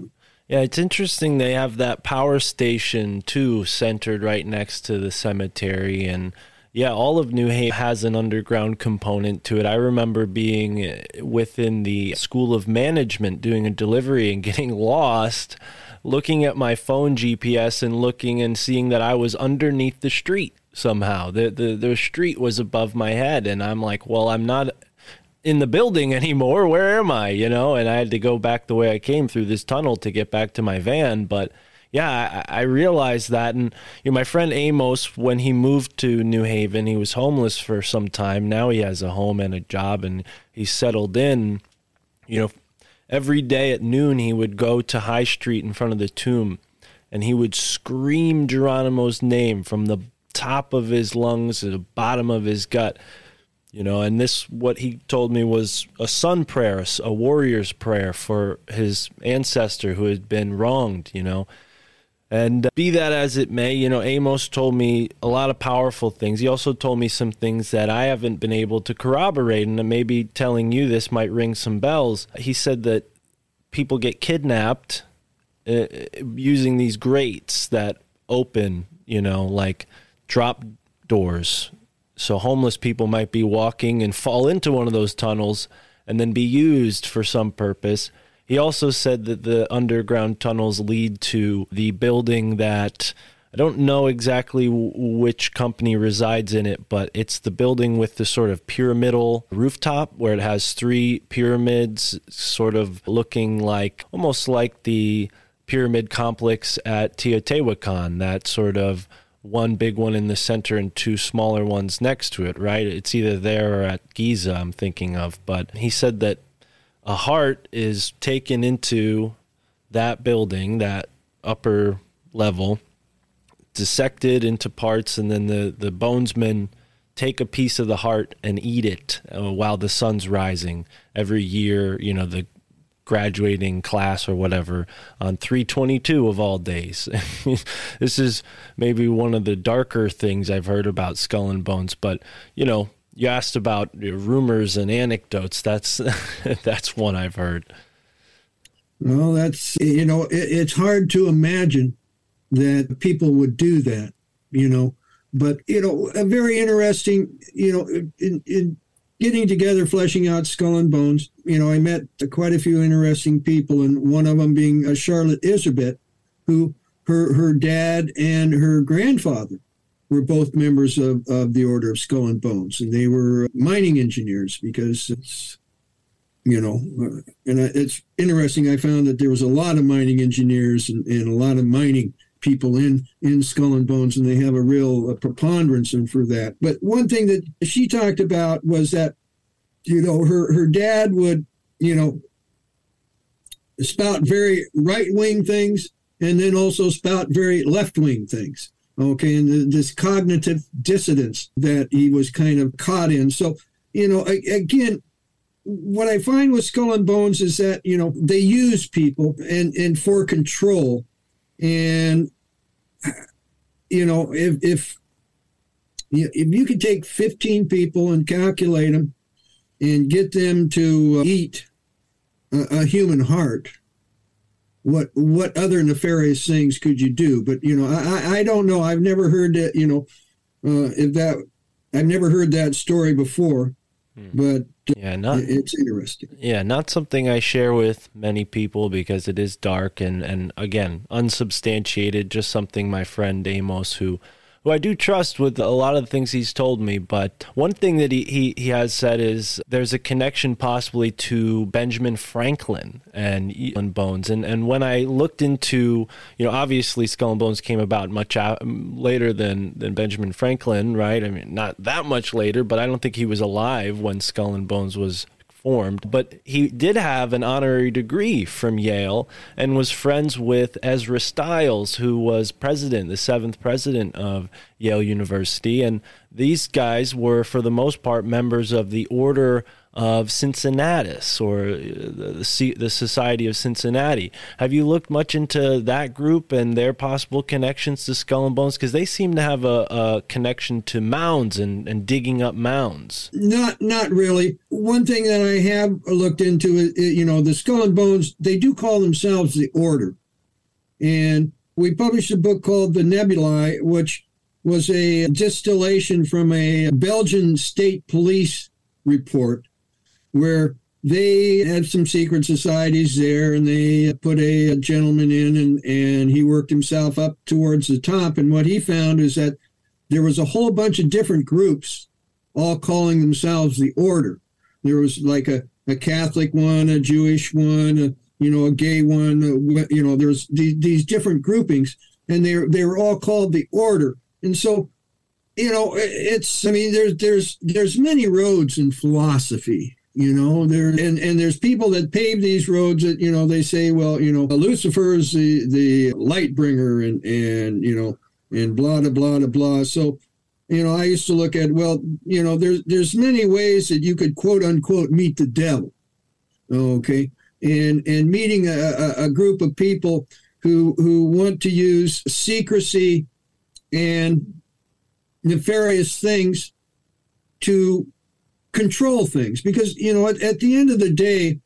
Yeah, it's interesting they have that power station too centered right next to the cemetery and yeah, all of New Haven has an underground component to it. I remember being uh, within the School of Management doing a delivery and getting lost, looking at my phone GPS and looking and seeing that I was underneath the street somehow. The the the street was above my head and I'm like, "Well, I'm not in the building anymore. Where am I? You know, and I had to go back the way I came through this tunnel to get back to my van. But yeah, I, I realized that. And you know, my friend Amos, when he moved to New Haven, he was homeless for some time. Now he has a home and a job, and he's settled in. You know, every day at noon he would go to High Street in front of the tomb, and he would scream Geronimo's name from the top of his lungs to the bottom of his gut you know and this what he told me was a son prayer a warrior's prayer for his ancestor who had been wronged you know and uh, be that as it may you know amos told me a lot of powerful things. He also told me some things that i haven't been able to corroborate and maybe telling you this might ring some bells. He said that people get kidnapped uh, using these grates that open you know like drop doors. So homeless people might be walking and fall into one of those tunnels and then be used for some purpose. He also said that the underground tunnels lead to the building that I don't know exactly which company resides in it, but it's the building with the sort of pyramidal rooftop where it has three pyramids, sort of looking like almost like the pyramid complex at Teotihuacan, that sort of one big one in the center and two smaller ones next to it, right? It's either there or at Giza, I'm thinking of. But he said that a heart is taken into that building, that upper level, dissected into parts, and then the, the bonesmen take a piece of the heart and eat it uh, while the sun's rising every year. You know, the graduating class or whatever on 322 of all days. this is maybe one of the darker things I've heard about Skull and Bones, but you know, you asked about rumors and anecdotes. That's that's one I've heard. Well, that's you know, it, it's hard to imagine that people would do that, you know. But you know, a very interesting, you know, in, in getting together, fleshing out Skull and Bones. You know, I met quite a few interesting people, and one of them being uh, Charlotte Iserbyt, who her her dad and her grandfather were both members of, of the Order of Skull and Bones, and they were mining engineers because it's you know, uh, and it's interesting. I found that there was a lot of mining engineers and, and a lot of mining people in in Skull and Bones, and they have a real preponderance for that. But one thing that she talked about was that, you know, her her dad would, you know, spout very right wing things, and then also spout very left wing things. Okay, and this cognitive dissonance that he was kind of caught in. So, you know, again, what I find with Skull and Bones is that you know they use people and and for control, and you know if if if you could take 15 people and calculate them and get them to uh, eat a, a human heart, what what other nefarious things could you do? But you know I I don't know. I've never heard that you know uh, if that I've never heard that story before, but Yeah, not it's interesting. Yeah, not something I share with many people because it is dark and, and again, unsubstantiated, just something my friend Amos, who who I do trust with a lot of the things he's told me. But one thing that he, he, he has said is there's a connection possibly to Benjamin Franklin and and Bones. And and when I looked into, you know, obviously Skull and Bones came about much later than than Benjamin Franklin, right? I mean, not that much later, but I don't think he was alive when Skull and Bones was formed. But he did have an honorary degree from Yale and was friends with Ezra Stiles, who was president, the seventh president of Yale University. And these guys were, for the most part, members of the Order of Cincinnatus or uh, the, the Society of Cincinnati. Have you looked much into that group and their possible connections to Skull and Bones? Because they seem to have a, a connection to mounds and, and digging up mounds. Not, not really. One thing that I have looked into is, you know, the Skull and Bones. They do call themselves the Order, and we published a book called The Nebulae, which was a distillation from a Belgian state police report where they had some secret societies there and they put a, a, gentleman in and, and he worked himself up towards the top. And what he found is that there was a whole bunch of different groups all calling themselves the order. There was like a, a Catholic one, a Jewish one, a, you know, a gay one, a, you know, there's these, these different groupings and they they were all called the order. And so you know it's i mean there's there's there's many roads in philosophy you know there and and there's people that pave these roads that you know they say well you know lucifer is the the light bringer and and you know and blah blah blah blah. So you know i used to look at well you know there's there's many ways that you could quote unquote meet the devil okay? And and meeting a, a group of people who who want to use secrecy and nefarious things to control things because you know at, at the end of the day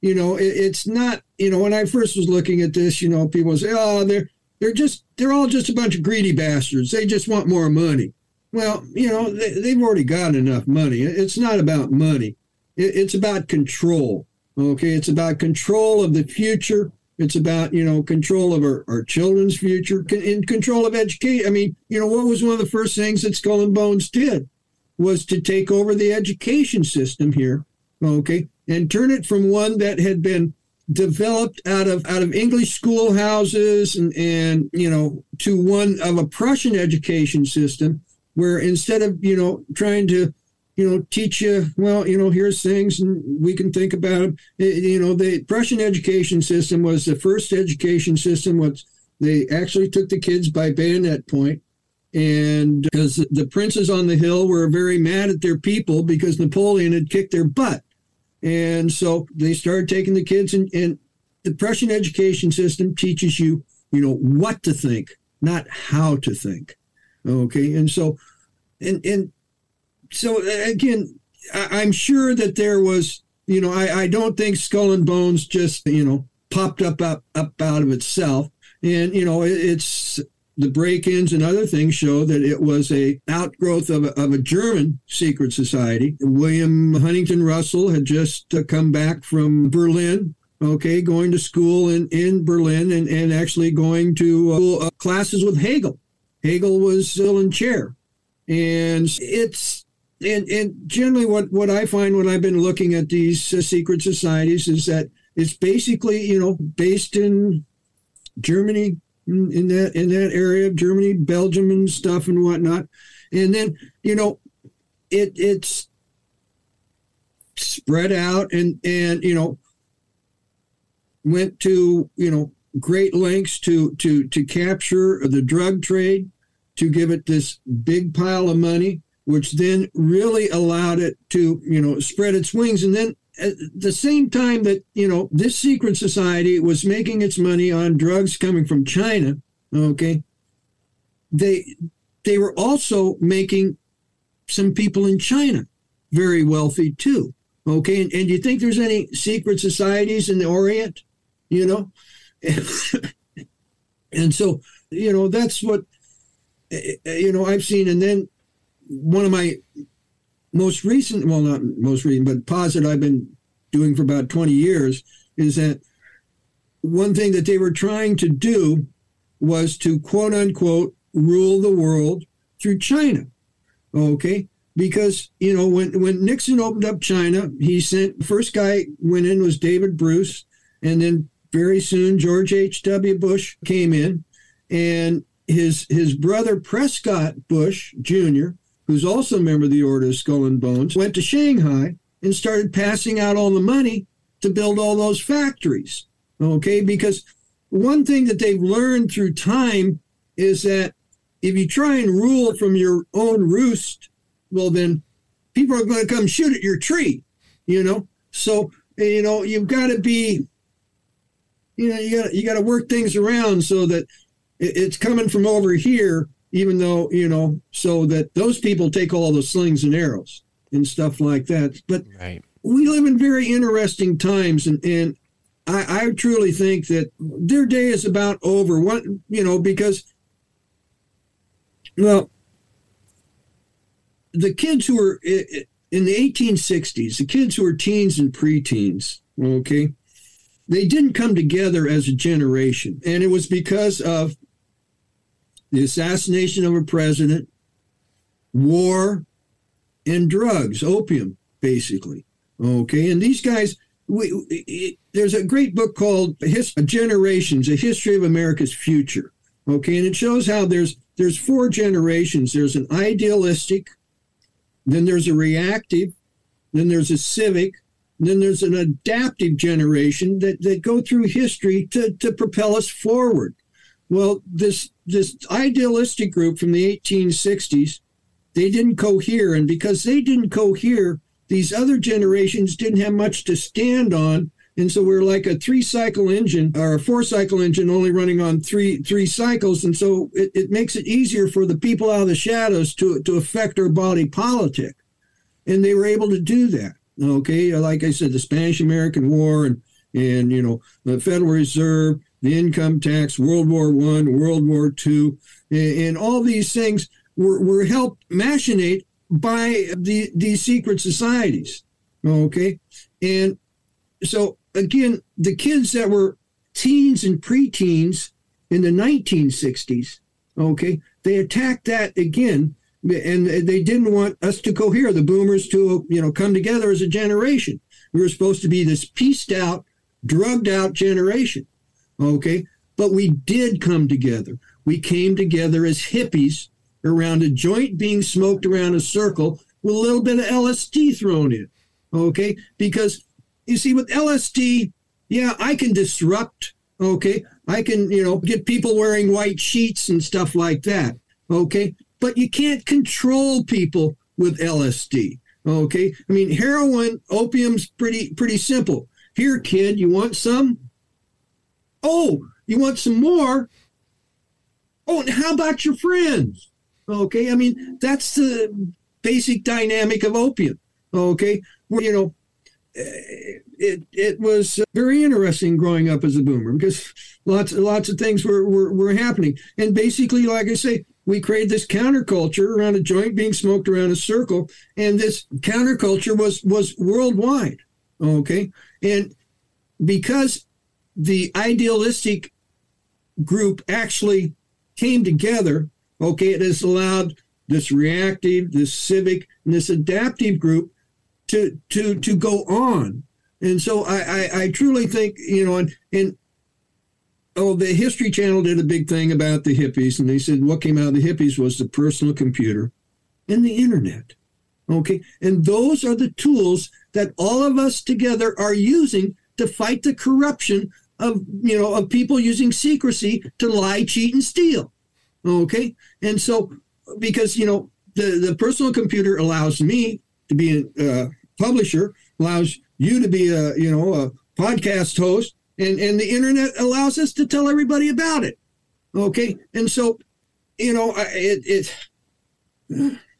you know it, it's not you know when i first was looking at this you know people say oh they're they're just they're all just a bunch of greedy bastards they just want more money well, you know, they, they've already got enough money. It's not about money. It, it's about control. Okay, it's about control of the future. It's about you know control of our, our children's future in control of education. I mean, you know, what was one of the first things that Skull and Bones did was to take over the education system here. Okay, and turn it from one that had been developed out of out of English schoolhouses and and you know to one of a Prussian education system where instead of you know trying to you know teach you well you know here's things and we can think about them you know the Prussian education system was the first education system was they actually took the kids by bayonet point and because the princes on the hill were very mad at their people because Napoleon had kicked their butt and so they started taking the kids, and, and the Prussian education system teaches you, you know, what to think, not how to think. Okay. And so, and, and so again, I, I'm sure that there was, you know, I, I don't think Skull and Bones just, you know, popped up, up, up out of itself. And, you know, it, it's, the break-ins and other things show that it was a outgrowth of a, of a German secret society. William Huntington Russell had just uh, come back from Berlin okay, going to school in, in Berlin and, and actually going to uh, classes with Hegel. Hegel was still in chair. And it's, and, and generally what, what I find when I've been looking at these uh, secret societies is that it's basically, you know, based in Germany, in that in that area of Germany, Belgium, and stuff and whatnot. And then you know, it it's spread out and and you know went to you know great lengths to to to capture the drug trade to give it this big pile of money which then really allowed it to you know spread its wings and then at the same time that you know this secret society was making its money on drugs coming from China, okay, they they were also making some people in China very wealthy too. Okay, and, and do you think there's any secret societies in the Orient? You know, and so you know that's what eh, eh, you know I've seen, and then one of my most recent, well, not most recent, but posit I've been doing for about 20 years is that one thing that they were trying to do was to quote unquote rule the world through China. Okay. Because, you know, when, when Nixon opened up China, he sent, first guy went in was David Bruce. And then very soon George H.W. Bush came in and his, his brother Prescott Bush Jr., who's also a member of the Order of Skull and Bones, went to Shanghai and started passing out all the money to build all those factories. Okay, because one thing that they've learned through time is that if you try and rule from your own roost, well, then people are going to come shoot at your tree, you know? So, you know, you've got to be, you know, you got you got to work things around so that it's coming from over here even though you know so that those people take all the slings and arrows and stuff like that. But Right. we live in very interesting times and and I, I truly think that their day is about over. What you know because well the kids who were in the 1860s the kids who were teens and preteens okay they didn't come together as a generation. And it was because of the assassination of a president, war, and drugs, opium, basically. Okay, and these guys, we, it, there's a great book called His, Generations: A History of America's Future. Okay, and it shows how there's there's four generations. There's an idealistic, then there's a reactive, then there's a civic, then there's an adaptive generation that, that go through history to, to propel us forward. Well, this this idealistic group from the 1860s, they didn't cohere, and because they didn't cohere, these other generations didn't have much to stand on, and so we're like a three cycle engine or a four cycle engine only running on three three cycles, and so it, it makes it easier for the people out of the shadows to to affect our body politic, and they were able to do that. Okay, like I said, the Spanish American War and and you know the Federal Reserve the income tax, World War One, World War Two, and, all these things were, were helped machinate by the these secret societies. Okay, and so again, the kids that were teens and preteens in the 1960s, okay, they attacked that again, and they didn't want us to cohere, the boomers to you know come together as a generation. We were supposed to be this pieced out, drugged out generation, okay, but we did come together. We came together as hippies around a joint being smoked around a circle with a little bit of LSD thrown in, okay, because you see with LSD, yeah, I can disrupt. Okay, I can you know get people wearing white sheets and stuff like that. Okay, but you can't control people with LSD. Okay, I mean heroin, opium's pretty pretty simple. Here, kid, you want some? Oh, you want some more? Oh, and how about your friends? Okay, I mean that's the basic dynamic of opium. Okay, where you know eh, it it was very interesting growing up as a boomer because lots lots of things were, were, were happening and basically like I say we created this counterculture around a joint being smoked around a circle and this counterculture was was worldwide okay and because the idealistic group actually came together okay it has allowed this reactive this civic and this adaptive group to to to go on and so I, I, I truly think, you know, and, and oh, the History Channel did a big thing about the hippies, and they said what came out of the hippies was the personal computer and the internet. Okay. And those are the tools that all of us together are using to fight the corruption of, you know, of people using secrecy to lie, cheat, and steal. Okay. And so, because, you know, the, the personal computer allows me to be a publisher, allows you to be a you know a podcast host and and the internet allows us to tell everybody about it okay and so you know it, it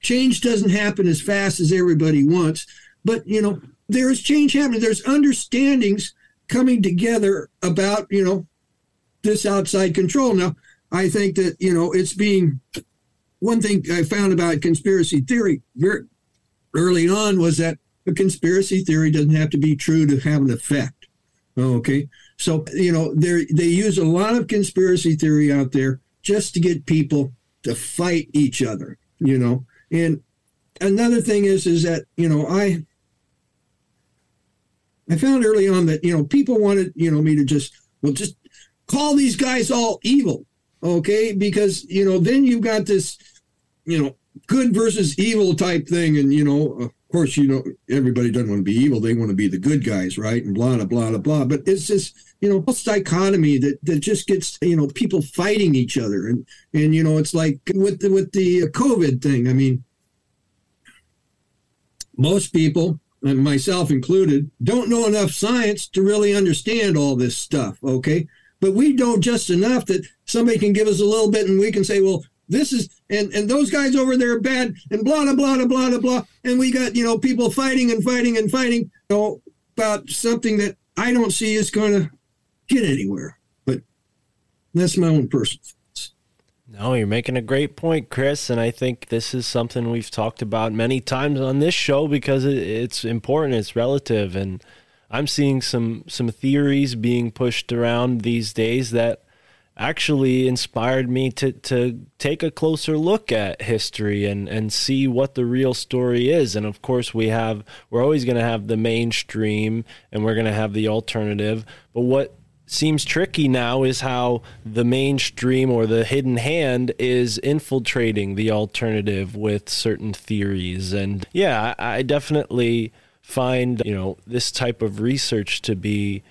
change doesn't happen as fast as everybody wants but you know there is change happening there's understandings coming together about you know this outside control now i think that you know it's being one thing i found about conspiracy theory very early on was that a conspiracy theory doesn't have to be true to have an effect. Okay. So, you know, they they use a lot of conspiracy theory out there just to get people to fight each other, you know. And another thing is is that, you know, I I found early on that, you know, people wanted, you know, me to just well just call these guys all evil. Okay? Because, you know, then you've got this, you know, good versus evil type thing and, you know, of course, you know, everybody doesn't want to be evil. They want to be the good guys, right? And blah, blah, blah, blah. But it's this, you know, this dichotomy that, that just gets, you know, people fighting each other. And, and, you know, it's like with the, with the COVID thing. I mean, most people, Uh, myself included, don't know enough science to really understand all this stuff. Okay. But we know just enough that somebody can give us a little bit and we can say, well, this is and and those guys over there are bad and blah blah blah blah blah blah and we got you know people fighting and fighting and fighting you know, about something that I don't see is going to get anywhere. But that's my own personal. No, you're making a great point, Kris, and I think this is something we've talked about many times on this show because it's important, it's relative, and I'm seeing some some theories being pushed around these days that actually inspired me to, to take a closer look at history and, and see what the real story is. And of course, we have, we're always going to have the mainstream and we're going to have the alternative. But what seems tricky now is how the mainstream or the hidden hand is infiltrating the alternative with certain theories. And yeah, I, definitely find, you know, this type of research to be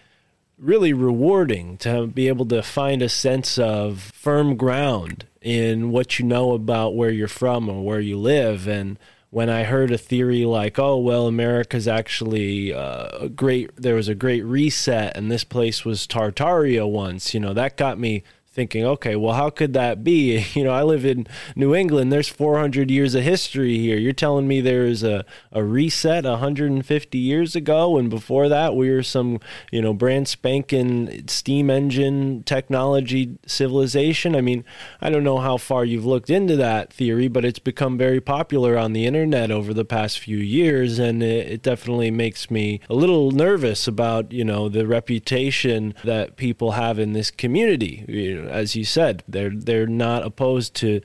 really rewarding to be able to find a sense of firm ground in what you know about where you're from or where you live. And when I heard a theory like, oh, well, America's actually uh, a great, there was a great reset and this place was Tartaria once, you know, that got me thinking, okay, well, how could that be? You know, I live in New England. There's 400 years of history here. You're telling me there is a, a reset 150 years ago, and before that, we were some, you know, brand spanking steam engine technology civilization. I mean, I don't know how far you've looked into that theory, but it's become very popular on the internet over the past few years, and it, it definitely makes me a little nervous about, you know, the reputation that people have in this community. You know, as you said, they're they're not opposed to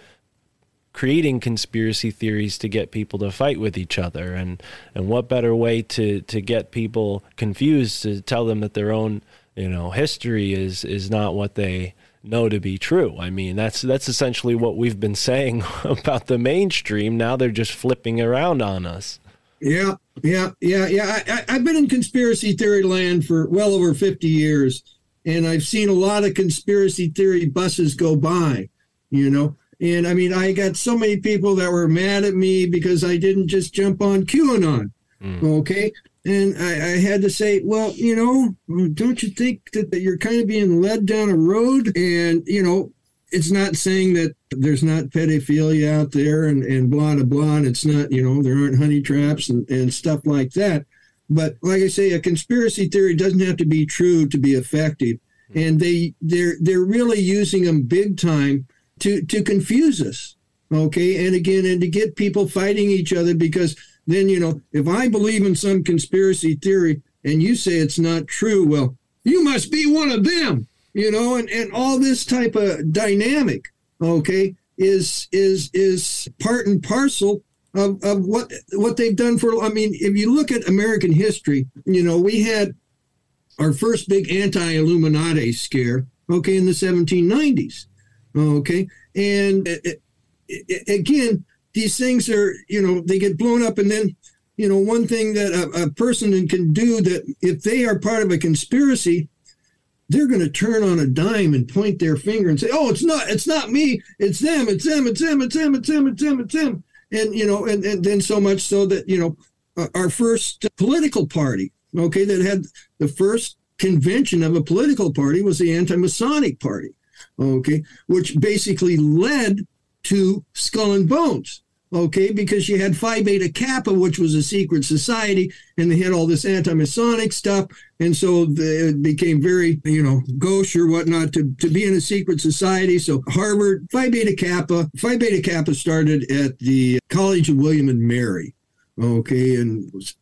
creating conspiracy theories to get people to fight with each other. And and what better way to to get people confused to tell them that their own you know history is is not what they know to be true? I mean that's that's essentially what we've been saying about the mainstream. Now they're just flipping around on us. Yeah, yeah, yeah, yeah. I, I, I've been in conspiracy theory land for well over 50 years, and I've seen a lot of conspiracy theory buses go by, you know. And I mean, I got so many people that were mad at me because I didn't just jump on QAnon, hmm. okay? And I, I had to say, well, you know, don't you think that, that you're kind of being led down a road? And, you know, it's not saying that there's not pedophilia out there and, and blah, blah, blah. And it's not, you know, there aren't honey traps and, and stuff like that. But like I say, a conspiracy theory doesn't have to be true to be effective. Hmm. And they they're they're really using them big time to to confuse us. Okay. And again, and to get people fighting each other because then, you know, if I believe in some conspiracy theory and you say it's not true, well, you must be one of them you know and, and all this type of dynamic okay is is is part and parcel of, of what what they've done for i mean if you look at american history you know we had our first big anti-illuminati scare okay in the 1790s okay? And uh, uh, again these things are you know they get blown up and then you know one thing that a, a person can do that if they are part of a conspiracy they're going to turn on a dime and point their finger and say, "Oh, it's not, it's not me, it's them, it's them, it's them, it's them, it's them, it's them, it's them," and you know, and, and then so much so that you know, uh, our first political party, okay, that had the first convention of a political party was the anti-Masonic Party, okay, which basically led to Skull and Bones okay, because you had Phi Beta Kappa, which was a secret society, and they had all this anti-Masonic stuff, and so it became very, you know, gauche or whatnot to, to be in a secret society. So Harvard, Phi Beta Kappa, Phi Beta Kappa started at the College of William and Mary, okay, and was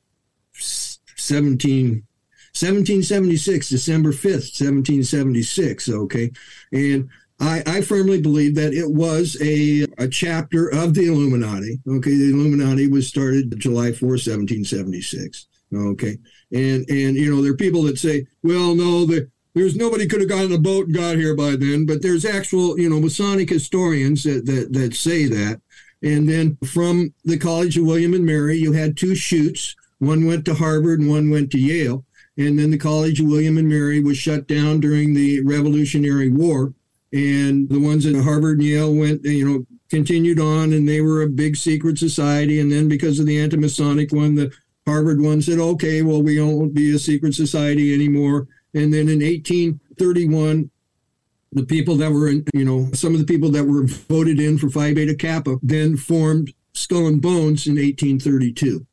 17. 1776, December 5th, 1776. Okay. And I, I, firmly believe that it was a, a chapter of the Illuminati. Okay, the Illuminati was started July 4, 1776. Okay, and and you know there are people that say, well, no, the, there's nobody could have gotten a boat and got here by then, but there's actual you know Masonic historians that that, that say that. And then from the College of William and Mary, you had two shoots. One went to Harvard and one went to Yale. And then the College of William and Mary was shut down during the Revolutionary War and the ones at Harvard and Yale went, you know, continued on, and they were a big secret society. And then because of the anti-Masonic one, the Harvard one said, "Okay, well, we won't be a secret society anymore." And then in 1831, the people that were, in, you know, some of the people that were voted in for Phi Beta Kappa then formed Skull and Bones in 1832.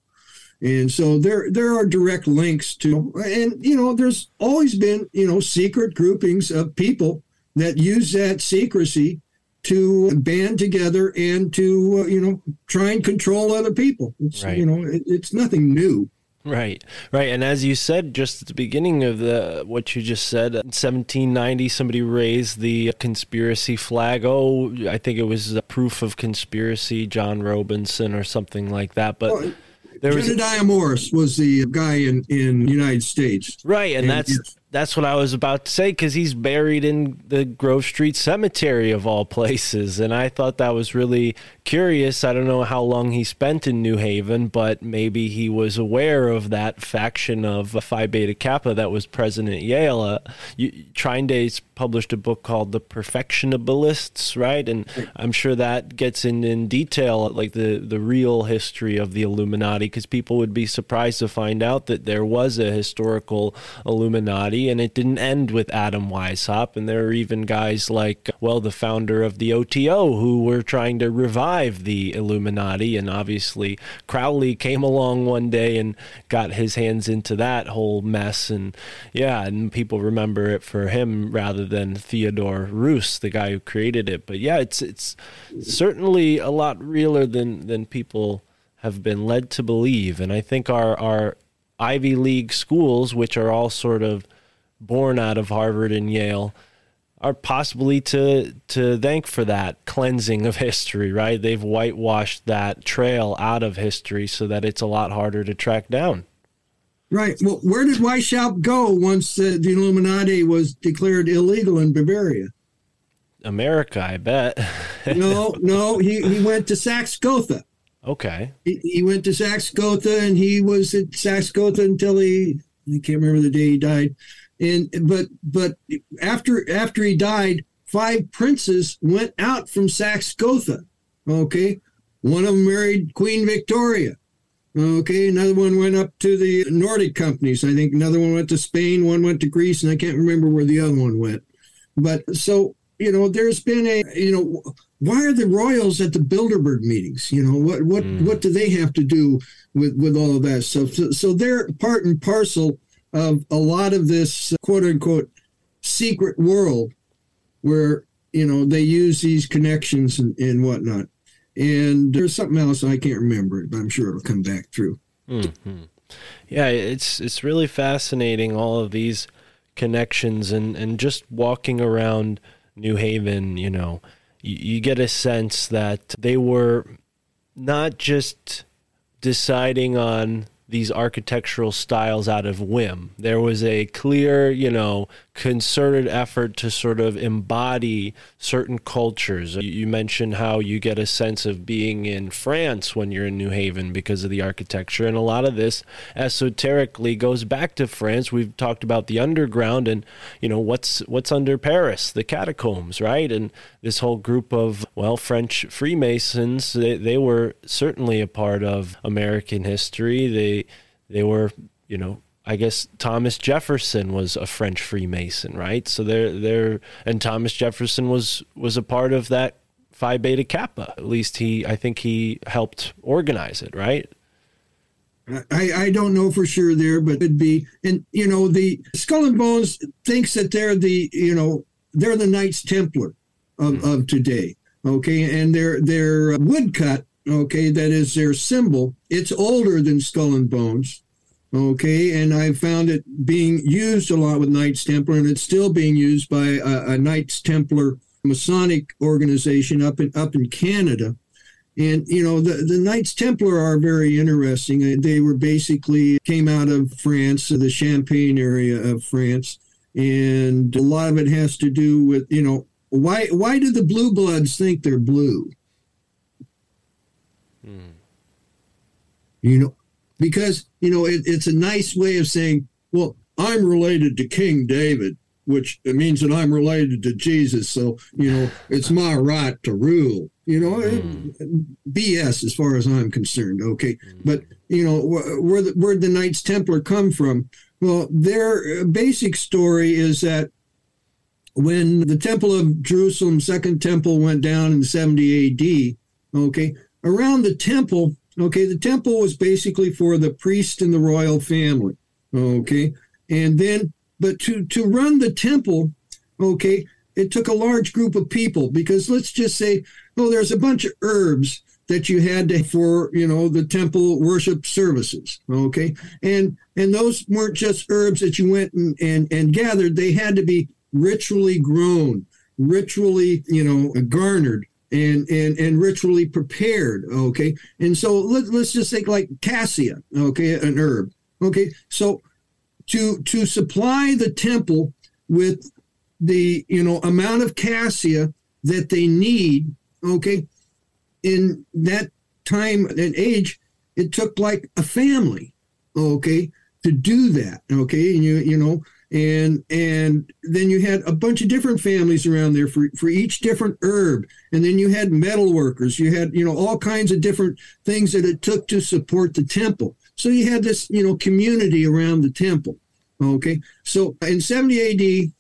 And so there there are direct links to, and you know, there's always been, you know, secret groupings of people that use that secrecy to band together and to uh, you know try and control other people. It's Right. you know it, it's nothing new. Right, right, and as you said just at the beginning of the what you just said, in 1790, somebody raised the conspiracy flag. Oh, I think it was a proof of conspiracy, John Robinson or something like that. But Well, there was Jedediah Morris was the guy in in the United States. right, and And that's. That's what I was about to say because he's buried in the Grove Street Cemetery of all places, and I thought that was really curious. I don't know how long he spent in New Haven, but maybe he was aware of that faction of Phi Beta Kappa that was present at Yale. Uh, you, Trinday's published a book called The Perfectibilists, right? And I'm sure that gets in, in detail, like the, the real history of the Illuminati, because people would be surprised to find out that there was a historical Illuminati and it didn't end with Adam Weishaupt. And there are even guys like, well, the founder of the OTO who were trying to revive the Illuminati. And obviously, Crowley came along one day and got his hands into that whole mess. And yeah, and people remember it for him rather than Theodore Reuss, the guy who created it. But yeah, it's it's certainly a lot realer than than people have been led to believe. And I think our our Ivy League schools, which are all sort of born out of Harvard and Yale, are possibly to to thank for that cleansing of history, right? They've whitewashed that trail out of history so that it's a lot harder to track down. Right. Well, where did Weishaupt go once uh, the Illuminati was declared illegal in Bavaria? America, I bet. No, no, he, he went to Saxe Gotha. okay. He, he went to Saxe Gotha and he was at Saxe Gotha until he I can't remember the day he died. And but but after after he died, five princes went out from Saxe Gotha. Okay. One of them married Queen Victoria. Okay, another one went up to the Nordic companies. I think another one went to Spain, one went to Greece, and I can't remember where the other one went. But so, you know, there's been a, you know, why are the royals at the Bilderberg meetings? You know, what what hmm. what do they have to do with with all of that stuff? So, so they're part and parcel of a lot of this quote unquote secret world where you know they use these connections and, and whatnot. And there's something else I can't remember, but I'm sure it'll come back through. Mm-hmm. Yeah, it's it's really fascinating all of these connections and and just walking around New Haven, you know, you, you get a sense that they were not just deciding on these architectural styles out of whim. There was a clear, you know, concerted effort to sort of embody certain cultures. You- mentioned how you get a sense of being in France when you're in New Haven because of the architecture. And a lot of this esoterically goes back to France. We've talked about the underground and, you know, what's what's under Paris, the catacombs, right? And this whole group of, well, French Freemasons, they, they were certainly a part of American history. They they were, you know, I guess Thomas Jefferson was a French Freemason, right? So they're they're and Thomas Jefferson was was a part of that Phi Beta Kappa. At least he, I think he helped organize it, right? I, I don't know for sure there, but it'd be and you know the Skull and Bones thinks that they're the you know they're the Knights Templar of, hmm. of today. Okay, and their their woodcut okay that is their symbol. It's older than Skull and Bones. Okay, and I found it being used a lot with Knights Templar, and it's still being used by a, a Knights Templar Masonic organization up in up in Canada. And you know the the Knights Templar are very interesting. Uh, They were basically came out of France, the Champagne area of France, and a lot of it has to do with you know why why do the blue bloods think they're blue? You know, because you know it, it's a nice way of saying, well, I'm related to King David, which it means that I'm related to Jesus. So you know, it's my right to rule. You know, mm. BS as far as I'm concerned. Okay, but you know wh- where the, where the Knights Templar come from? Well, their basic story is that when the Temple of Jerusalem, Second Temple, went down in 70 AD, okay, around the temple, okay, the temple was basically for the priest and the royal family, okay, and then, but to to run the temple, okay, it took a large group of people because let's just say, oh, there's a bunch of herbs that you had to, for you know the temple worship services okay? And and those weren't just herbs that you went and and, and gathered. They had to be ritually grown ritually you know garnered and and and ritually prepared okay? And so let, let's just think like cassia okay an herb okay? So to to supply the temple with the you know amount of cassia that they need okay? In that time and age it took like a family okay to do that okay? And you you know and and then you had a bunch of different families around there for for each different herb. And then you had metal workers. You had you know all kinds of different things that it took to support the temple. So you had this you know community around the temple Okay, so in 70 AD,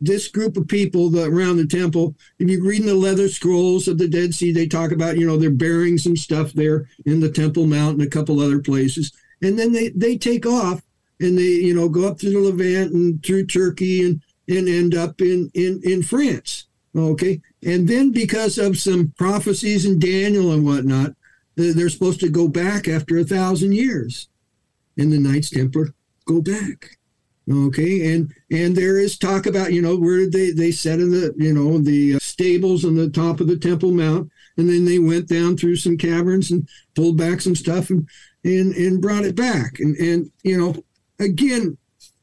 this group of people that around the temple, if you read in the leather scrolls of the Dead Sea, they talk about, you know, they're burying some stuff there in the Temple Mount and a couple other places. And then they, they take off and they, you know, go up to the Levant and through Turkey and, and end up in, in, in France. Okay. And then because of some prophecies in Daniel and whatnot, they're supposed to go back after a thousand years. And the Knights Templar go back. Okay, and and there is talk about you know where they they set in the you know the stables on the top of the Temple Mount, and then they went down through some caverns and pulled back some stuff and and and brought it back, and and you know again,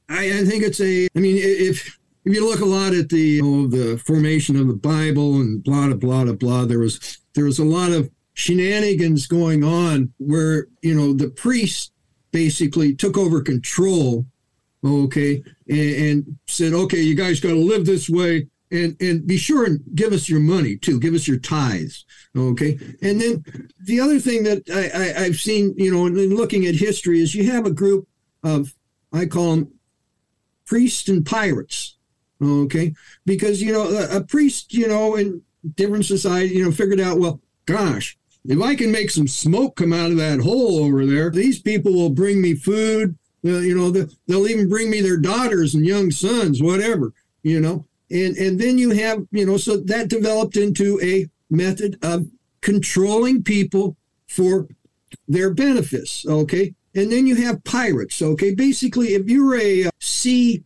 I, I think it's a I mean if if you look a lot at the you know, the formation of the Bible and blah blah blah blah there was there was a lot of shenanigans going on where you know the priests basically took over control okay, and, and said, okay, you guys got to live this way. And, and be sure and give us your money too. Give us your tithes, okay. And then the other thing that I, I, have seen, you know, in, in looking at history, is you have a group of I call them priests and pirates, okay, because you know a, a priest, you know, in different society, you know, figured out, well, gosh, if I can make some smoke come out of that hole over there, these people will bring me food uh, you know, they'll even bring me their daughters and young sons, whatever, you know. And, and then you have, you know, so that developed into a method of controlling people for their benefits, okay? And then you have pirates, okay? Basically, if you're a uh, sea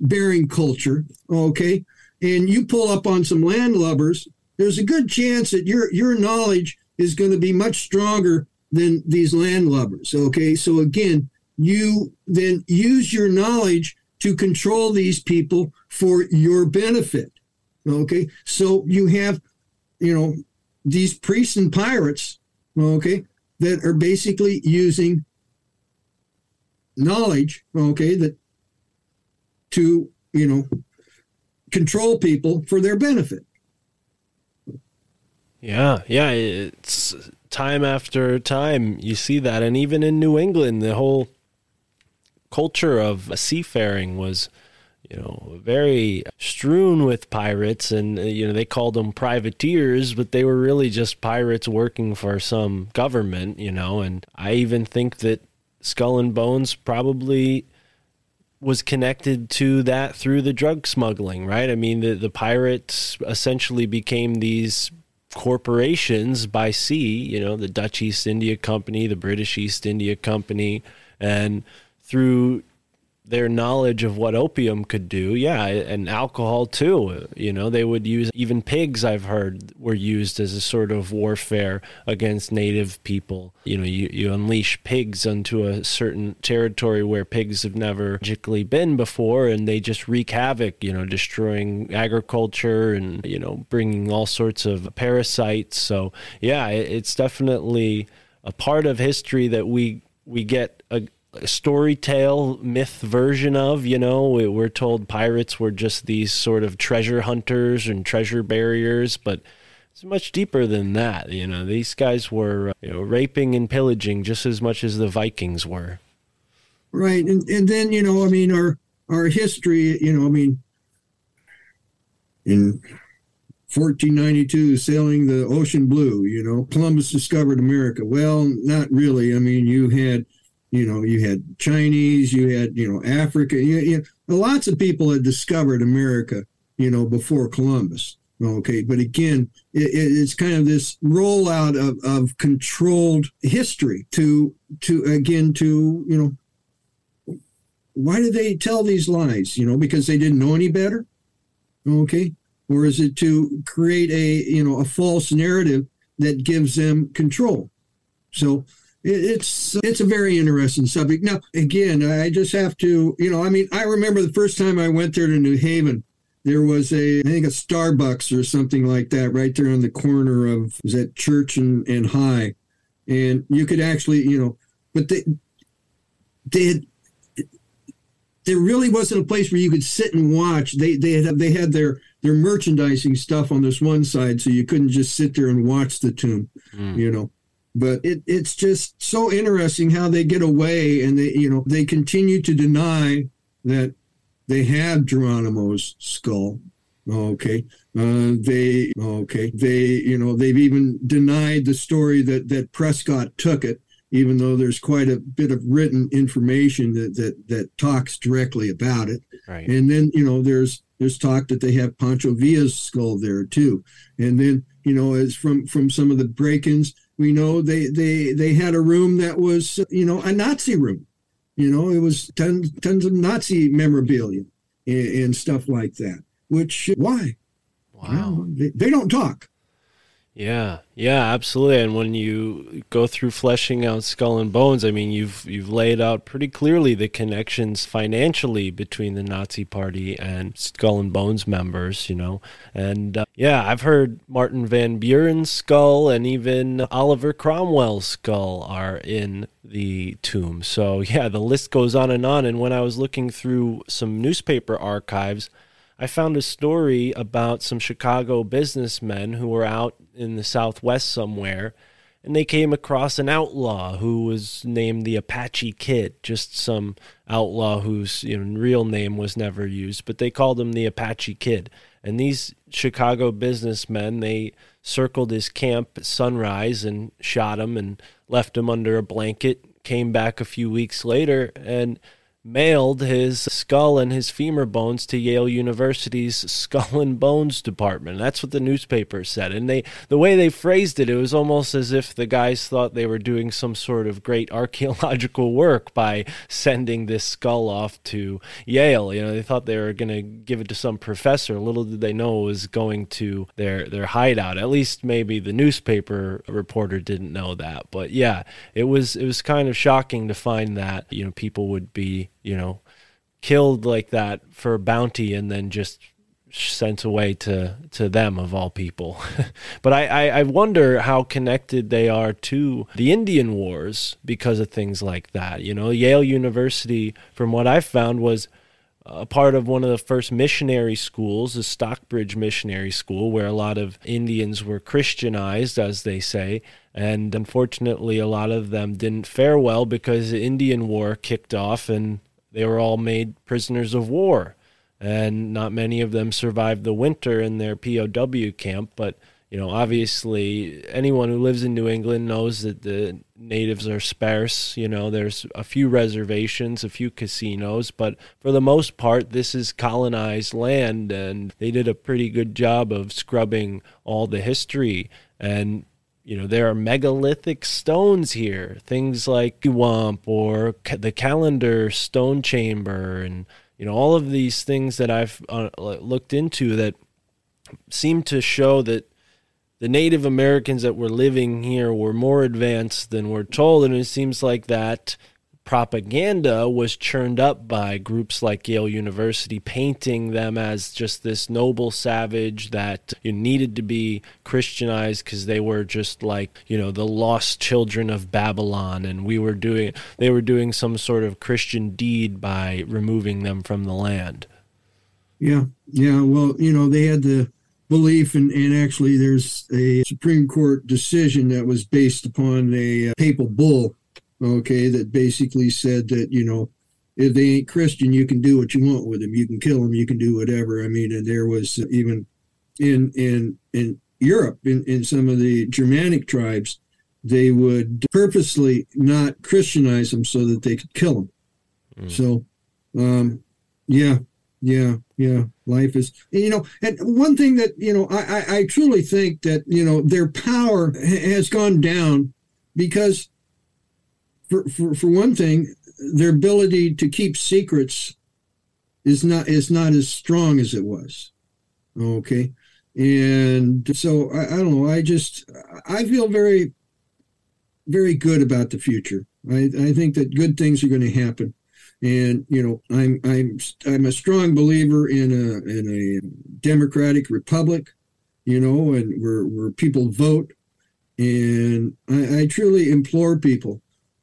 bearing culture, okay, and you pull up on some landlubbers, there's a good chance that your your knowledge is going to be much stronger than these landlubbers, okay? So again, you then use your knowledge to control these people for your benefit. Okay. So you have, you know, these priests and pirates, okay, that are basically using knowledge, okay, that to, you know, control people for their benefit. Yeah, yeah, it's time after time you see that and even in New England the whole culture of seafaring was you know, very strewn with pirates, and uh, you know they called them privateers, but they were really just pirates working for some government, you know. And I even think that Skull and Bones probably was connected to that through the drug smuggling, right? I mean, the the pirates essentially became these corporations by sea, you know, the Dutch East India Company, the British East India Company, and through their knowledge of what opium could do, yeah, and alcohol too. You know, they would use even pigs. I've heard were used as a sort of warfare against native people. You know, you, you unleash pigs onto a certain territory where pigs have never magically been before, and they just wreak havoc. You know, destroying agriculture and you know bringing all sorts of parasites. So yeah, it, it's definitely a part of history that we we get a, story tale myth version of you know we're told pirates were just these sort of treasure hunters and treasure barriers but it's much deeper than that you know. These guys were uh, you know raping and pillaging just as much as the vikings were. Right and, and then you know i mean our our history you know i mean in 1492 sailing the ocean blue you know columbus discovered america. Well not really. I mean you had you know, you had Chinese, you had, you know, Africa. You, you, lots of people had discovered America, you know, before Columbus. Okay. But again, it, it's kind of this rollout of, of controlled history to, to, again, to, you know, why do they tell these lies? You know, because they didn't know any better? Okay. Or is it to create a, you know, a false narrative that gives them control? So, it's it's a very interesting subject. Now, again, I just have to, you know, I mean, I remember the first time I went there to New Haven. There was a, I think, a Starbucks or something like that right there on the corner of was that Church and, and High, and you could actually, you know, but they they had there really wasn't a place where you could sit and watch. They they had they had their their merchandising stuff on this one side, so you couldn't just sit there and watch the tomb, mm. you know but it, it's just so interesting how they get away and they you know they continue to deny that they had Geronimo's skull. Okay, uh, they okay they you know they've even denied the story that that Prescott took it, even though there's quite a bit of written information that that that talks directly about it. Right. And then you know there's there's talk that they have Pancho Villa's skull there too. And then you know as from from some of the break-ins, we know they they they had a room that was you know a Nazi room. You know it was tons tons of Nazi memorabilia and, and stuff like that. Which why? Wow. They, they don't talk. Yeah, yeah, absolutely. And when you go through fleshing out Skull and Bones, I mean, you've you've laid out pretty clearly the connections financially between the Nazi Party and Skull and Bones members. You know, and uh, yeah, I've heard Martin Van Buren's skull and even Oliver Cromwell's skull are in the tomb. So yeah, the list goes on and on. And when I was looking through some newspaper archives. I found a story about some Chicago businessmen who were out in the Southwest somewhere, and they came across an outlaw who was named the Apache Kid, just some outlaw whose you know, real name was never used, but they called him the Apache Kid. And these Chicago businessmen, they circled his camp at sunrise and shot him and left him under a blanket. Came back a few weeks later and mailed his skull and his femur bones to Yale University's Skull and Bones department. That's what the newspaper said. And they the way they phrased it, it was almost as if the guys thought they were doing some sort of great archaeological work by sending this skull off to Yale. You know, they thought they were going to give it to some professor. Little did they know it was going to their their hideout. At least maybe the newspaper reporter didn't know that. But yeah, it was it was kind of shocking to find that, you know, people would be you know, killed like that for bounty and then just sent away to to them of all people. but I, I, I wonder how connected they are to the Indian Wars because of things like that. You know, Yale University, from what I've found, was a part of one of the first missionary schools, the Stockbridge Missionary School, where a lot of Indians were Christianized, as they say. And unfortunately, a lot of them didn't fare well because the Indian War kicked off and they were all made prisoners of war, and not many of them survived the winter in their POW camp. But you know, obviously, anyone who lives in New England knows that the natives are sparse. You know, there's a few reservations, a few casinos, but for the most part, this is colonized land, and they did a pretty good job of scrubbing all the history. And you know, there are megalithic stones here, things like Wamp or the Calendar Stone Chamber, and you know, all of these things that I've uh, looked into that seem to show that the Native Americans that were living here were more advanced than we're told, and it seems like that propaganda was churned up by groups like Yale University, painting them as just this noble savage that you needed to be Christianized because they were just like you know the lost children of Babylon, and we were doing they were doing some sort of Christian deed by removing them from the land. Yeah, yeah. Well, you know, they had the belief, and, and actually, there's a Supreme Court decision that was based upon a uh, papal bull okay, that basically said that, you know, if they ain't Christian, you can do what you want with them. You can kill them. You can do whatever. I mean, and there was even in in in Europe, in, in some of the Germanic tribes, they would purposely not Christianize them so that they could kill them. Mm. So, um, yeah, yeah, yeah. Life is, you know, and one thing that you know, I, I, I truly think that you know their power has gone down because for, for, for one thing, their ability to keep secrets is not is not as strong as it was. Okay, and so I, I don't know. I just I feel very very good about the future. I, I think that good things are going to happen, and you know I'm I'm I'm a strong believer in a in a democratic republic, you know, and where where people vote, and I, I truly implore people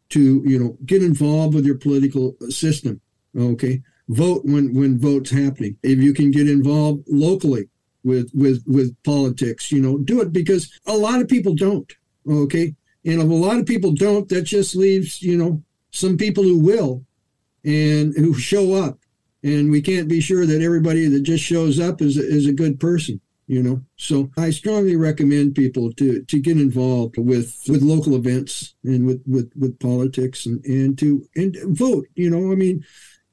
to you know get involved with your political system okay? Vote when when votes happening. If you can get involved locally with with with politics you know do it because a lot of people don't okay? And if a lot of people don't that just leaves you know some people who will and who show up. And we can't be sure that everybody that just shows up is is a good person you know? So i strongly recommend people to to get involved with with local events and with with with politics and and to and vote you know? I mean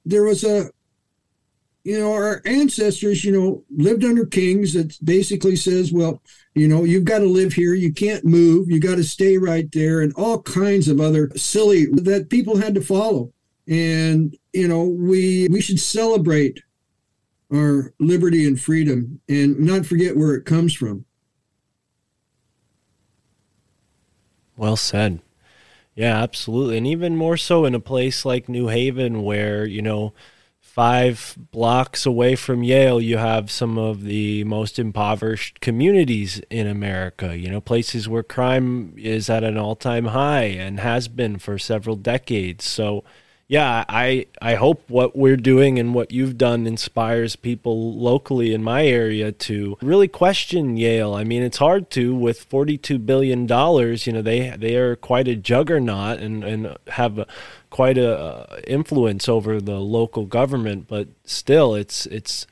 there was a you know our ancestors you know lived under kings that basically says well you know you've got to live here you can't move you got to stay right there and all kinds of other silly that people had to follow. And you know we we should celebrate our liberty and freedom and not forget where it comes from. Well said. Yeah, absolutely. And even more so in a place like New Haven, where, you know, five blocks away from Yale, you have some of the most impoverished communities in America, you know, places where crime is at an all time high and has been for several decades. So, yeah, I I hope what we're doing and what you've done inspires people locally in my area to really question Yale. I mean, it's hard to with 42 billion dollars, you know, they they are quite a juggernaut and and have quite a uh, influence over the local government, but still it's it's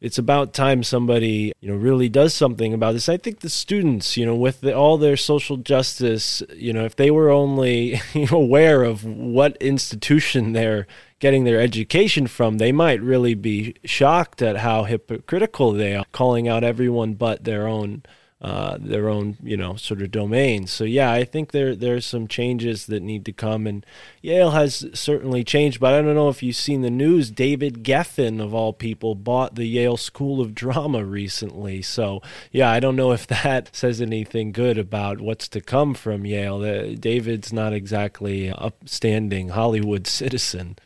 it's about time somebody you know really does something about this. I think the students, you know, with the, all their social justice, you know, if they were only aware of what institution they're getting their education from, they might really be shocked at how hypocritical they are, calling out everyone but their own uh, their own you know sort of domains. So yeah, I think there there's some changes that need to come, and Yale has certainly changed. But I don't know if you've seen the news. David Geffen of all people bought the Yale School of Drama recently. So yeah, I don't know if that says anything good about what's to come from Yale. Uh, David's not exactly upstanding Hollywood citizen.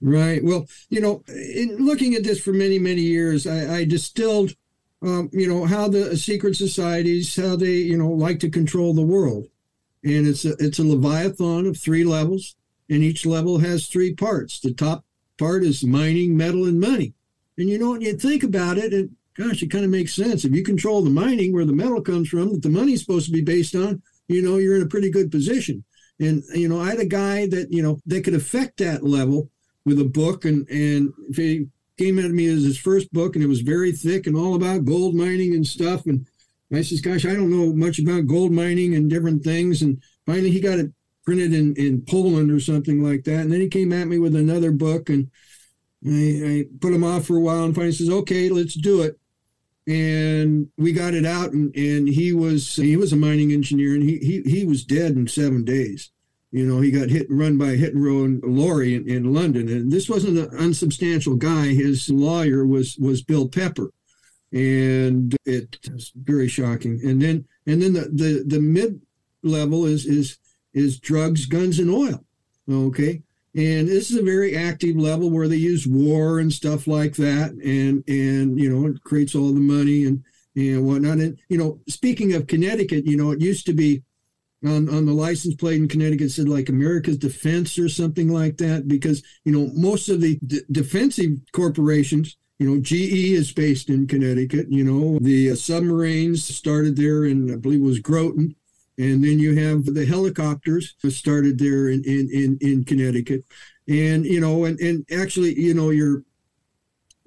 Right. Well, you know, in looking at this for many, many years, I, I distilled um, you know how the secret societies how they you know like to control the world. And it's a it's a leviathan of three levels and each level has three parts. The top part is mining metal and money. And you know when you think about it and gosh it kind of makes sense. If you control the mining where the metal comes from that the money's supposed to be based on you know you're in a pretty good position. And you know i had a guy that you know that could affect that level with a book and and if he came at me as his first book, and it was very thick and all about gold mining and stuff. And I says, "Gosh, I don't know much about gold mining and different things." And finally, he got it printed in in Poland or something like that. And then he came at me with another book, and I, I put him off for a while. And finally, says, "Okay, let's do it." And we got it out, and, and he was he was a mining engineer, and he he he was dead in seven days. You know, he got hit and run by a hit and run lorry in, in London, and this wasn't an unsubstantial guy. His lawyer was was Bill Pepper, and it was very shocking. And then and then the the, the mid level is is is drugs, guns, and oil. Okay, and this is a very active level where they use war and stuff like that, and and you know it creates all the money and and whatnot. And you know, speaking of Connecticut, you know, it used to be on, on the license plate in Connecticut said like America's Defense or something like that because you know most of the d- defensive corporations you know GE is based in Connecticut you know the uh, submarines started there and I believe it was Groton and then you have the helicopters started there in in in, in Connecticut. And you know and and actually you know your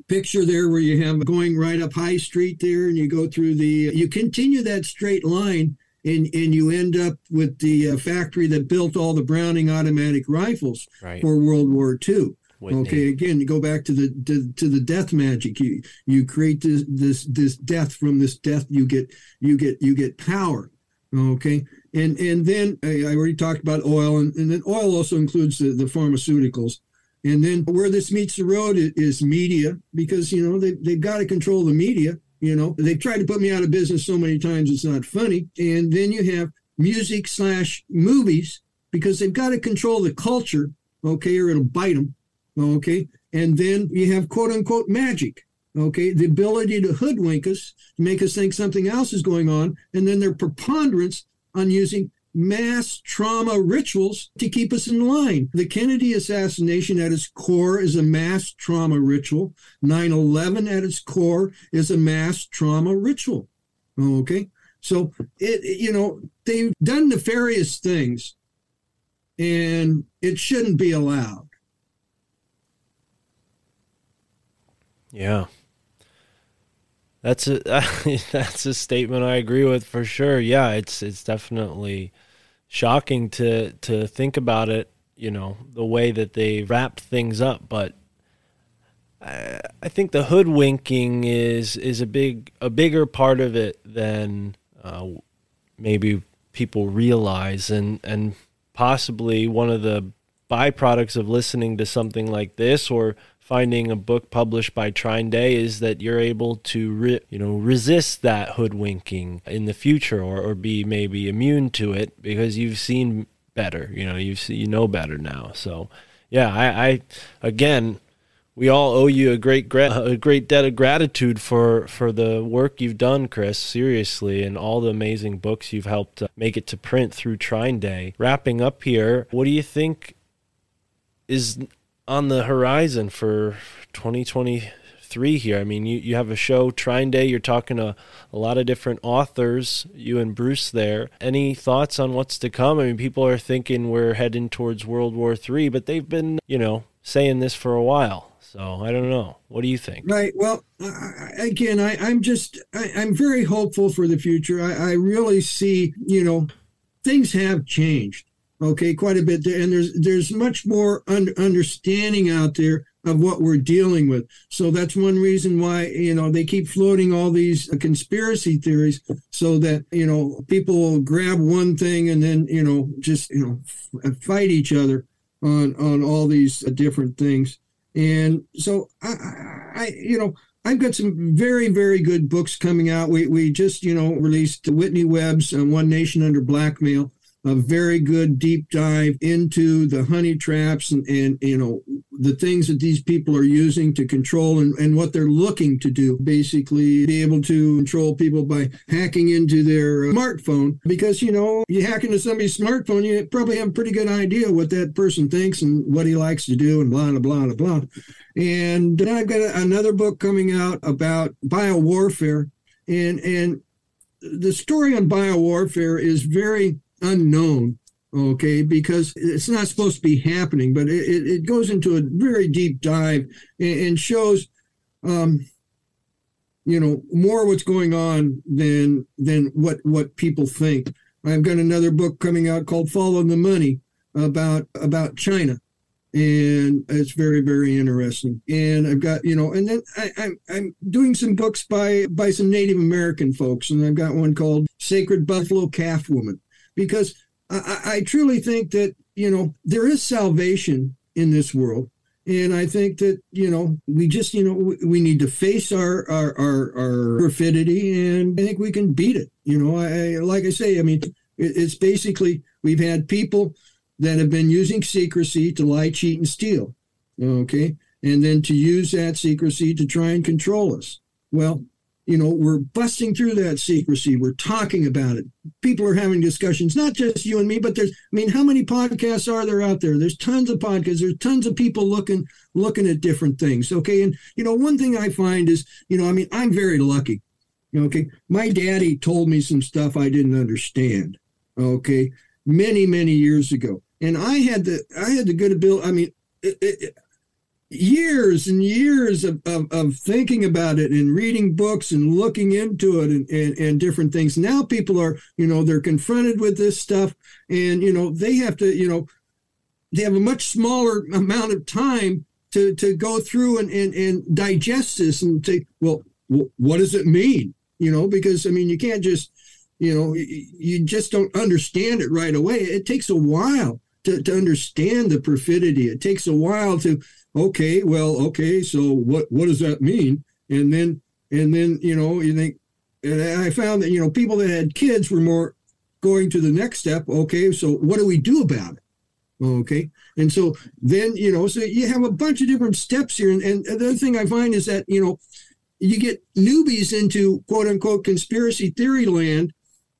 picture there where you have going right up High Street there and you go through the you continue that straight line and and you end up with the uh, factory that built all the Browning automatic rifles Right. for World War II. Okay, again, you go back to the to, to the death magic. You you create this this this death from this death. You get you get you get power. Okay, and and then I, I already talked about oil, and, and then oil also includes the, the pharmaceuticals. And then where this meets the road is, is media, because you know they they've got to control the media. You know, they've tried to put me out of business so many times it's not funny. And then you have music slash movies because they've got to control the culture, okay, or it'll bite them, okay. And then you have quote unquote magic, okay, the ability to hoodwink us, to make us think something else is going on, and then their preponderance on using mass trauma rituals to keep us in line. The Kennedy assassination at its core is a mass trauma ritual. 9 11 at its core is a mass trauma ritual. Okay. So, it, you know, they've done nefarious things and it shouldn't be allowed. Yeah. That's a that's a statement I agree with for sure. Yeah, it's it's definitely shocking to to think about it, you know, the way that they wrapped things up, but I, I think the hoodwinking is is a big a bigger part of it than uh, maybe people realize, and and possibly one of the byproducts of listening to something like this or finding a book published by TrineDay is that you're able to re, you know resist that hoodwinking in the future or, or be maybe immune to it because you've seen better you know you you know better now so yeah I, I again we all owe you a great gra- a great debt of gratitude for for the work you've done, Kris. Seriously, and all the amazing books you've helped uh, make it to print through TrineDay. Wrapping up here, what do you think is on the horizon for 2023 here? I mean, you, you have a show, TrineDay. You're talking to a lot of different authors, you and Bruce there. Any thoughts on what's to come? I mean, people are thinking we're heading towards World War III, but they've been, you know, saying this for a while. So I don't know. What do you think? Right. Well, again, I, I'm just I, am very hopeful for the future. I, I really see, you know, things have changed. Okay, quite a bit there, and there's there's much more un- understanding out there of what we're dealing with. So that's one reason why you know they keep floating all these conspiracy theories, so that you know people grab one thing and then you know just you know f- fight each other on on all these different things. And so I, I, you know, I've got some very, very good books coming out. We, we just, you know, released Whitney Webb's uh, One Nation Under Blackmail a very good deep dive into the honey traps and, and you know the things that these people are using to control and, and what they're looking to do. Basically be able to control people by hacking into their uh, smartphone because you know you hack into somebody's smartphone you probably have a pretty good idea what that person thinks and what he likes to do and blah blah blah blah and then i've got another book coming out about biowarfare. And and the story on biowarfare is very unknown okay? Because it's not supposed to be happening but it, it goes into a very deep dive and, shows um you know more what's going on than than what what people think. I've got another book coming out called follow the money about about china and it's very very interesting. And i've got you know and then I, I'm, I'm doing some books by by some native american folks and i've got one called sacred buffalo calf woman because I, I truly think that you know there is salvation in this world and I think that you know we just you know we need to face our our our, our perfidy, and I think we can beat it. You know, I like I say, I mean, it's basically we've had people that have been using secrecy to lie, cheat, and steal. Okay, and then to use that secrecy to try and control us. Well, you know, we're busting through that secrecy. We're talking about it. People are having discussions, not just you and me, but there's, I mean, how many podcasts are there out there? There's tons of podcasts. There's tons of people looking, looking at different things. Okay. And, you know, one thing I find is, you know, I mean, I'm very lucky. Okay. My daddy told me some stuff I didn't understand. Okay. Many, many years ago. And I had the, I had the good ability. I mean, it, it, years and years of, of, of, thinking about it and reading books and looking into it and, and, and, different things. Now people are, you know, they're confronted with this stuff and, you know, they have to, you know, they have a much smaller amount of time to, to go through and, and, and digest this and say, well, what does it mean? You know, because I mean, you can't just, you know, you just don't understand it right away. It takes a while to, to understand the perfidy. It takes a while to, okay, well, okay, so what what does that mean? And then and then you know you think, and I found that you know people that had kids were more going to the next step. Okay, so what do we do about it? Okay, and so then you know so you have a bunch of different steps here, and, and the other thing I find is that you know you get newbies into quote unquote conspiracy theory land,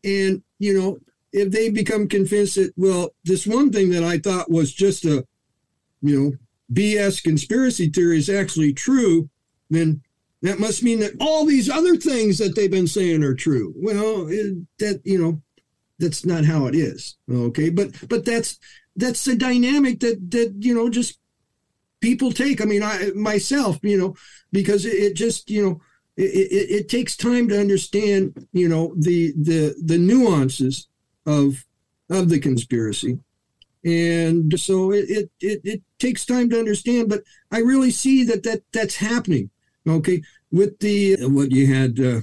and you know if they become convinced that well this one thing that I thought was just a you know BS conspiracy theory is actually true, then that must mean that all these other things that they've been saying are true. Well, it, that you know, that's not how it is. Okay, but but that's that's the dynamic that that you know just people take. I mean, I myself, you know, because it, it just, you know, it, it, it takes time to understand, you know, the the the nuances of of the conspiracy, and so it it it, it takes time to understand. But I really see that that that's happening. Okay, with the what you had. Uh,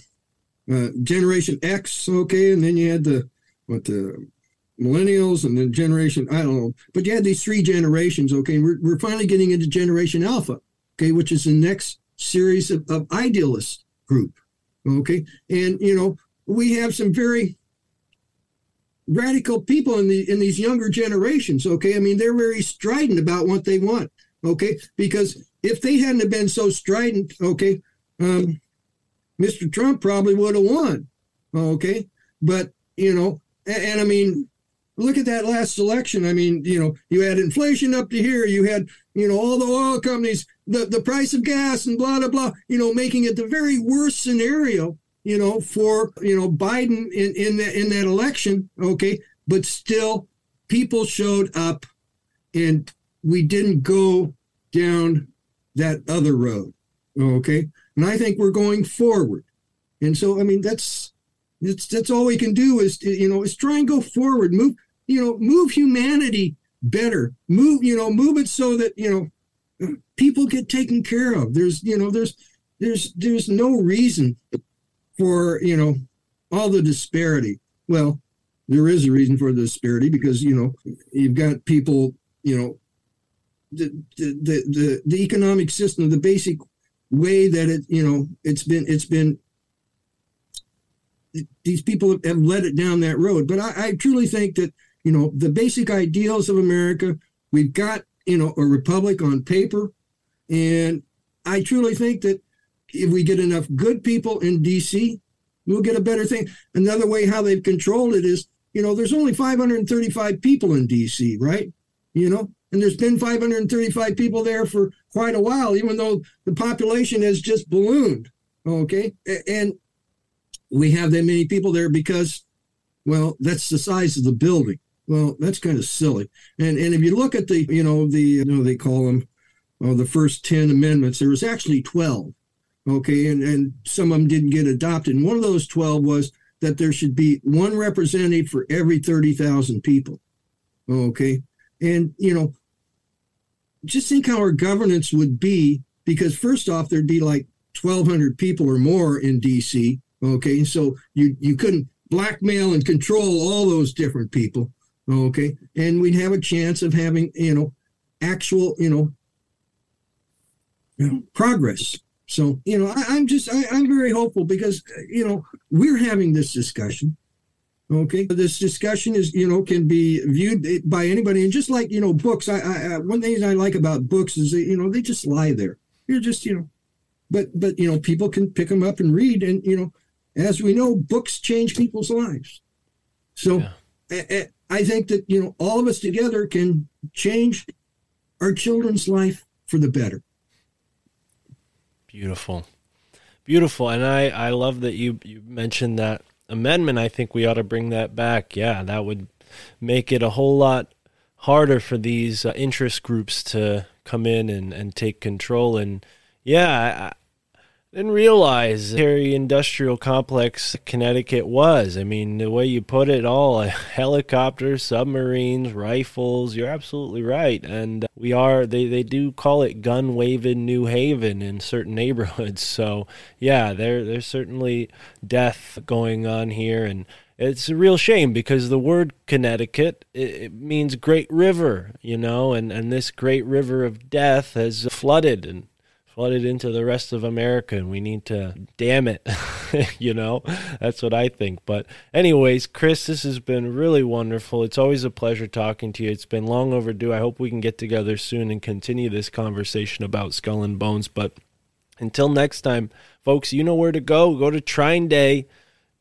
uh, Generation X, okay, and then you had the what the millennials and then generation I don't know, but you had these three generations, okay. We're we're finally getting into Generation Alpha, okay, which is the next series of, of idealist group, okay, and you know we have some very radical people in the in these younger generations, okay. I mean they're very strident about what they want, okay, because if they hadn't have been so strident, okay. Um, Mr. Trump probably would have won. Okay. But, you know, and, and, I mean, look at that last election. I mean, you know, you had inflation up to here. You had, you know, all the oil companies, the, the price of gas and blah, blah, blah, you know, making it the very worst scenario, you know, for, you know, Biden in, in, the, in that election. Okay. But still, people showed up and we didn't go down that other road. Okay. And I think we're going forward. And so, I mean, that's that's that's all we can do is you know is try and go forward, move you know move humanity better, move you know move it so that you know people get taken care of. There's you know there's there's there's no reason for you know all the disparity. Well, there is a reason for the disparity because you know you've got people you know the the the, the economic system, the basic way that it you know it's been it's been these people have led it down that road but I, I truly think that you know the basic ideals of america we've got you know a republic on paper and i truly think that if we get enough good people in dc we'll get a better thing another way how they've controlled it is you know there's only 535 people in dc right you know and there's been 535 people there for quite a while, even though the population has just ballooned. Okay. And we have that many people there because, well, that's the size of the building. Well, that's kind of silly. And and if you look at the, you know, the, you know, they call them oh, the first 10 amendments, there was actually 12. Okay. And, and some of them didn't get adopted. And one of those 12 was that there should be one representative for every 30,000 people. Okay. And, you know, just think how our governance would be because, first off, there'd be like 1,200 people or more in DC. Okay. So you, you couldn't blackmail and control all those different people. Okay. And we'd have a chance of having, you know, actual, you know, you know progress. So, you know, I, am just, I, I'm very hopeful because, you know, we're having this discussion Okay, this discussion is you know can be viewed by anybody, and just like you know books, I, I one thing I like about books is that you know they just lie there. You're just you know, but but you know people can pick them up and read, and you know, as we know, books change people's lives. So yeah. I, I think that you know all of us together can change our children's life for the better. Beautiful, beautiful, and I I love that you you mentioned that amendment, I think we ought to bring that back. Yeah, that would make it a whole lot harder for these uh, interest groups to come in and, and take control. And yeah, I, didn't realize Terry Industrial Complex Connecticut was. I mean, the way you put it all helicopters, submarines, rifles, you're absolutely right. And uh, we are, they, they do call it gun waving New Haven in certain neighborhoods. So, yeah, there, there's certainly death going on here. And it's a real shame because the word Connecticut it, means great river, you know, and, and this great river of death has flooded and flooded into the rest of America and we need to damn it. you know, that's what I think. But, anyways, Kris, this has been really wonderful. It's always a pleasure talking to you. It's been long overdue. I hope we can get together soon and continue this conversation about Skull and Bones. But until next time, folks, you know where to go. Go to TrineDay.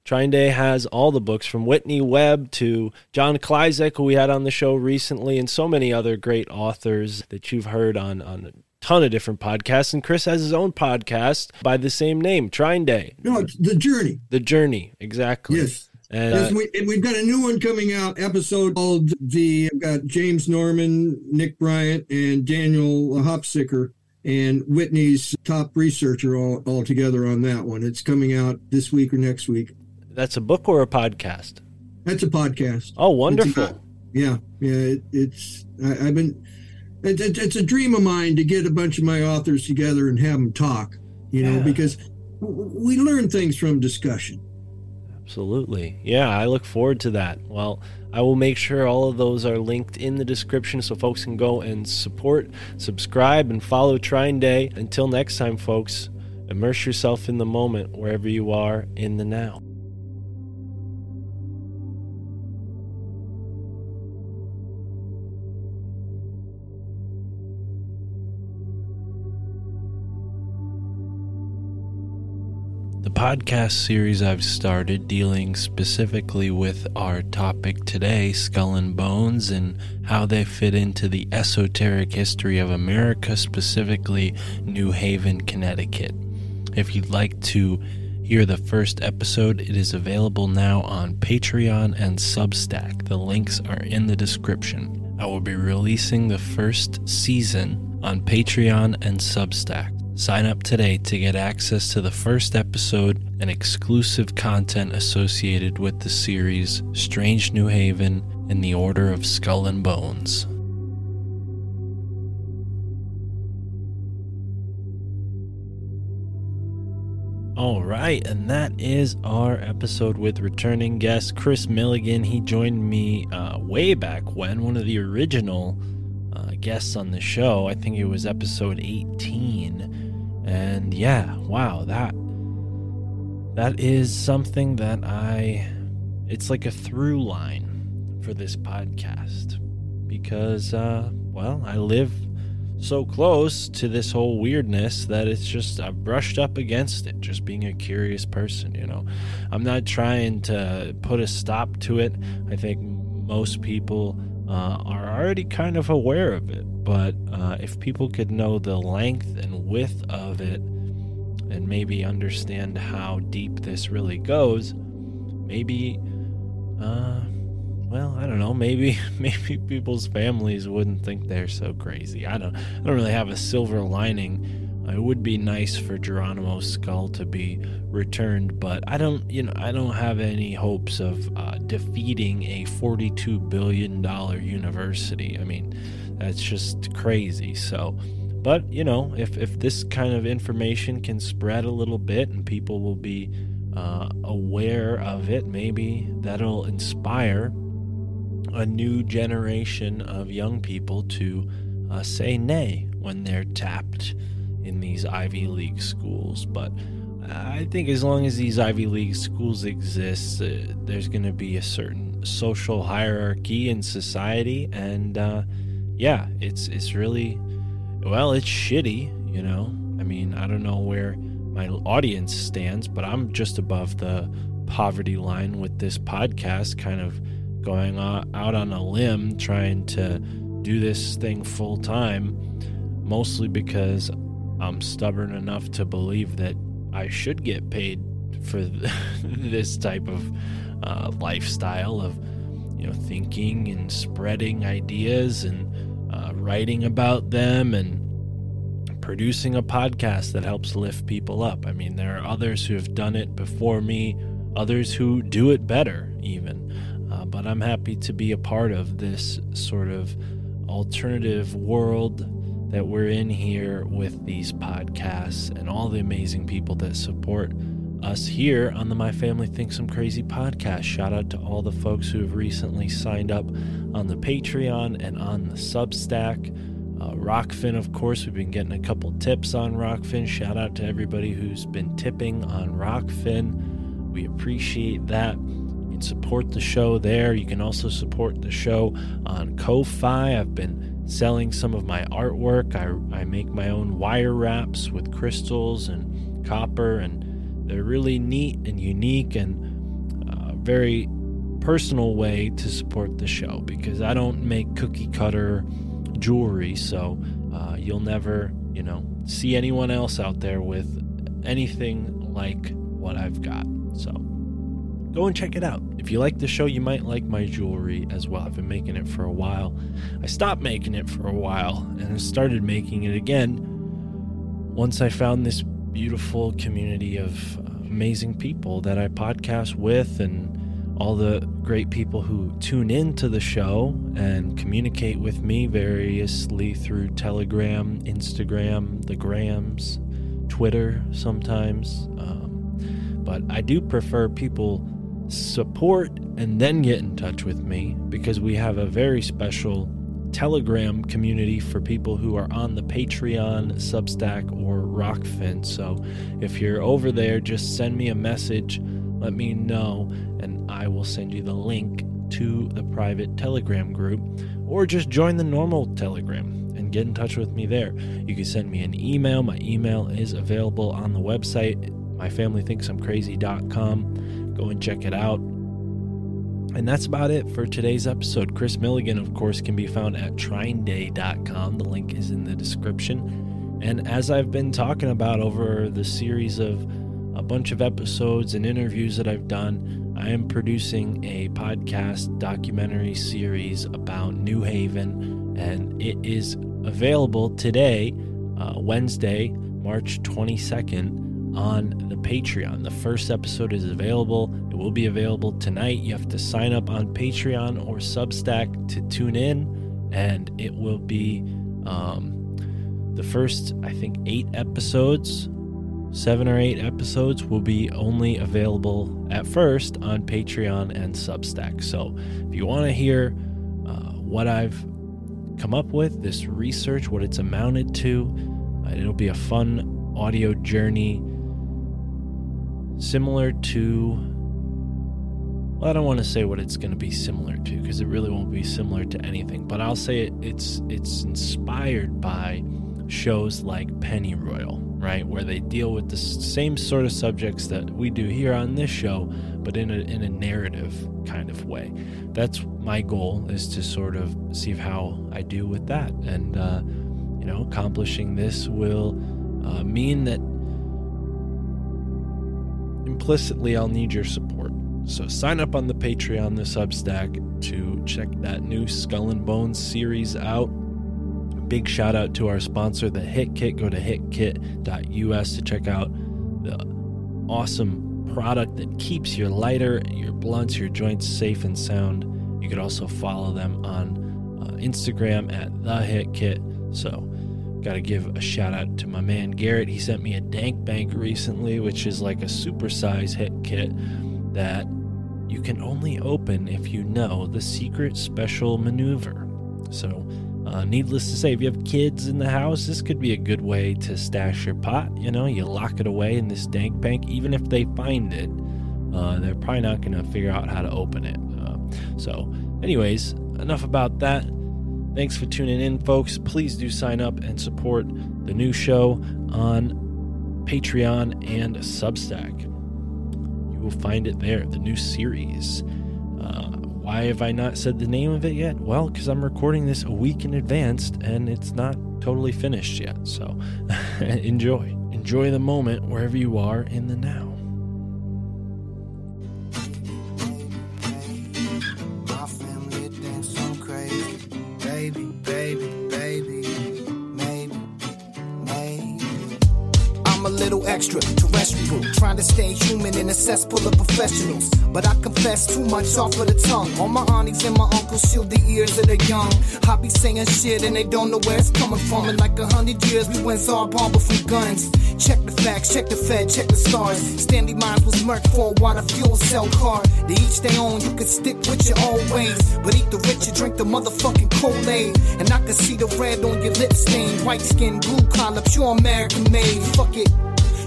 Trine Day has all the books from Whitney Webb to John Klyzek, who we had on the show recently, and so many other great authors that you've heard on, on ton of different podcasts, and Kris has his own podcast by the same name, TrineDay. No, it's The Journey. The Journey, exactly. Yes. And Yes, uh, we, and we've got a new one coming out. Episode called the. I've got James Norman, Nick Bryant, and Daniel Hopsicker, and Whitney's top researcher all, all together on that one. It's coming out this week or next week. that's a book or a podcast? That's a podcast. Oh, wonderful. A- yeah, yeah. It, it's I, I've been. It, it, it's a dream of mine to get a bunch of my authors together and have them talk. You know, Yeah. because we learn things from discussion. Absolutely. Yeah, I look forward to that. Well, I will make sure all of those are linked in the description so folks can go and support, subscribe, and follow TrineDay. Until next time, folks, immerse yourself in the moment wherever you are in the now. Podcast series I've started dealing specifically with our topic today, Skull and Bones, and how they fit into the esoteric history of America, specifically New Haven, Connecticut. If you'd like to hear the first episode, it is available now on Patreon and Substack. The links are in the description. I will be releasing the first season on Patreon and Substack. Sign up today to get access to the first episode and exclusive content associated with the series Strange New Haven in the Order of Skull and Bones. All right, and that is our episode with returning guest Kris Millegan. He joined me uh, way back when, one of the original uh, guests on the show. I think it was episode 18. And yeah, wow, that that is something that I it's like a through line for this podcast because uh well, I live so close to this whole weirdness that it's just I've brushed up against it just being a curious person, you know. I'm not trying to put a stop to it. I think most people uh, are already kind of aware of it, but uh, if people could know the length and width of it and maybe understand how deep this really goes, maybe uh well, I don't know, maybe maybe people's families wouldn't think they're so crazy. I don't I don't really have a silver lining. It would be nice for Geronimo's skull to be returned, but I don't, you know, I don't have any hopes of uh, defeating a 42 billion dollar university. I mean, that's just crazy. So, but you know, if if this kind of information can spread a little bit and people will be uh, aware of it, maybe that'll inspire a new generation of young people to uh, say nay when they're tapped in these Ivy League schools. But I think as long as these Ivy League schools exist, uh, there's going to be a certain social hierarchy in society, and uh, yeah, it's it's really well, it's shitty, you know. I mean, I don't know where my audience stands, but I'm just above the poverty line with this podcast, kind of going out on a limb trying to do this thing full time, mostly because I'm stubborn enough to believe that I should get paid for this type of uh, lifestyle of you know thinking and spreading ideas and uh, writing about them and producing a podcast that helps lift people up. I mean, there are others who have done it before me, others who do it better, even. Uh, but I'm happy to be a part of this sort of alternative world that we're in here with these podcasts and all the amazing people that support us here on the My Family Thinks I'm Crazy podcast. Shout out to all the folks who have recently signed up on the Patreon and on the Substack. Uh, Rokfin, of course, we've been getting a couple tips on Rokfin. Shout out to everybody who's been tipping on Rokfin. We appreciate that. You can support the show there. You can also support the show on Ko-Fi. I've been selling some of my artwork. I, I make my own wire wraps with crystals and copper, and they're really neat and unique and uh, very personal way to support the show because I don't make cookie cutter jewelry, so uh, you'll never, you know, see anyone else out there with anything like what I've got. So go and check it out. If you like the show, you might like my jewelry as well. I've been making it for a while. I stopped making it for a while and I started making it again once I found this beautiful community of amazing people that I podcast with and all the great people who tune in to the show and communicate with me variously through Telegram, Instagram, the Grams, Twitter sometimes. Um, but I do prefer people support and then get in touch with me because we have a very special Telegram community for people who are on the Patreon, Substack, or Rokfin. So if you're over there, just send me a message, let me know, and I will send you the link to the private Telegram group, or just join the normal Telegram and get in touch with me there. You can send me an email. My email is available on the website, myfamilythinksimcrazy.com. Go and check it out. And that's about it for today's episode. Kris Millegan, of course, can be found at trineday.com. The link is in the description. And as I've been talking about over the series of a bunch of episodes and interviews that I've done, I am producing a podcast documentary series about New Haven, and it is available today, uh, Wednesday, March 22nd, on Patreon. The first episode is available. It will be available tonight. You have to sign up on Patreon or Substack to tune in, and it will be um, the first, I think, eight episodes, seven or eight episodes, will be only available at first on Patreon and Substack. So if you want to hear uh, what I've come up with, this research, what it's amounted to, uh, it'll be a fun audio journey similar to well, I don't want to say what it's going to be similar to because it really won't be similar to anything, but I'll say it, it's it's inspired by shows like Pennyroyal, right, where they deal with the same sort of subjects that we do here on this show, but in a in a narrative kind of way. That's my goal is to sort of see how I do with that, and uh, you know, accomplishing this will uh, mean that implicitly I'll need your support. So sign up on the Patreon, the Substack, to check that new Skull and Bones series out. Big shout out to our sponsor, the Hit Kit. Go to hitkit.us to check out the awesome product that keeps your lighter, your blunts, your joints safe and sound. You could also follow them on uh, Instagram at the Hit Kit. So Got to give a shout out to my man Garrett. He sent me a Dank Bank recently, which is like a supersize hit kit that you can only open if you know the secret special maneuver. So, uh, needless to say, if you have kids in the house, this could be a good way to stash your pot. You know, you lock it away in this Dank Bank. Even if they find it, uh, they're probably not going to figure out how to open it. Uh, so, anyways, enough about that. Thanks for tuning in, folks. Please do sign up and support the new show on Patreon and Substack. You will find it there, the new series. Uh, why have I not said the name of it yet? Well, because I'm recording this a week in advance and it's not totally finished yet. So enjoy. Enjoy the moment wherever you are in the now. In a cesspool of professionals. But I confess too much off of the tongue. All my aunties and my uncles shield the ears of the young. I be saying shit and they don't know where it's coming from. In like a hundred years, we went Zarbon before guns. Check the facts, check the Fed, check the stars. Stanley Meyer was murked for a water fuel cell car. They each their own, you can stick with your own ways. But eat the rich and drink the motherfucking Kool-Aid. And I can see the red on your lip stain. White skin, blue collar, pure American made. Fuck it.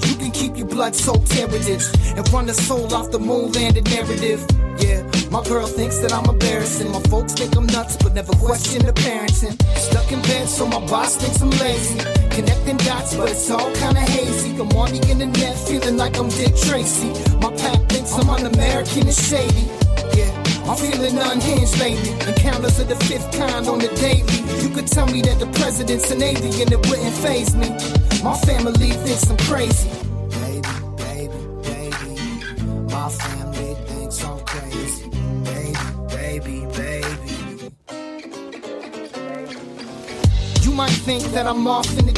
You can keep your blood soaked heritage and run the soul off the moon landed narrative. Yeah, my girl thinks that I'm embarrassing. My folks think I'm nuts, but never question the parenting. Stuck in bed, so my boss thinks I'm lazy. Connecting dots, but it's all kinda hazy. I'm on the internet, feeling like I'm Dick Tracy. My pack thinks I'm un-American and shady. I'm feeling unhinged lately. Encounters of the fifth kind on the daily. You could tell me that the president's an alien, it wouldn't phase me. My family thinks I'm crazy. Baby, baby, baby. My family thinks baby, baby. Baby. You might think that I'm off in the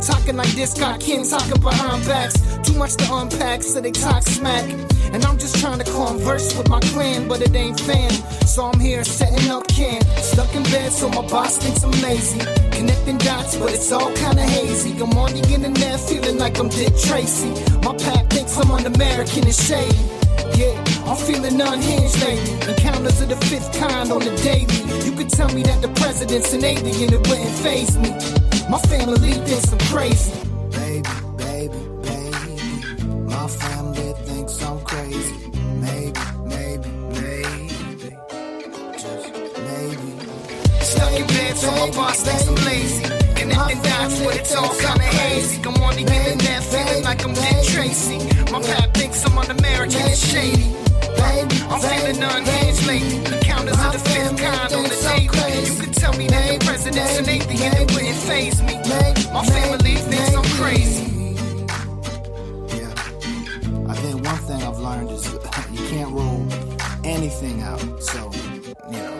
Talking like this, got kin talking behind backs. Too much to unpack, so they talk smack. And I'm just trying to converse with my clan, but it ain't fan. So I'm here setting up camp. Stuck in bed, so my boss thinks I'm lazy. Connecting dots, but it's all kinda hazy. I'm on the internet, feeling like I'm Dick Tracy. My pack thinks I'm un-American and shady. Yeah, I'm feeling unhinged lately. Encounters of the fifth kind on the daily. You could tell me that the president's an alien, it wouldn't phase me. My family thinks I'm crazy. Baby, baby, baby. My family thinks I'm crazy. Maybe, maybe, maybe. Just maybe. Stuck in bed, so my boss thinks I'm lazy. And, Connecting dots, but it's all kinda hazy. I'm on the internet, feeling like I'm Dick Tracy. My pap thinks I'm un-American and shady. I'm feeling unhinged lately. Encounters of the fifth kind on the daily. You could tell me that the president's an alien, it wouldn't phase me. My family thinks I'm crazy. Yeah. I think one thing I've learned is you can't rule anything out. So, you know,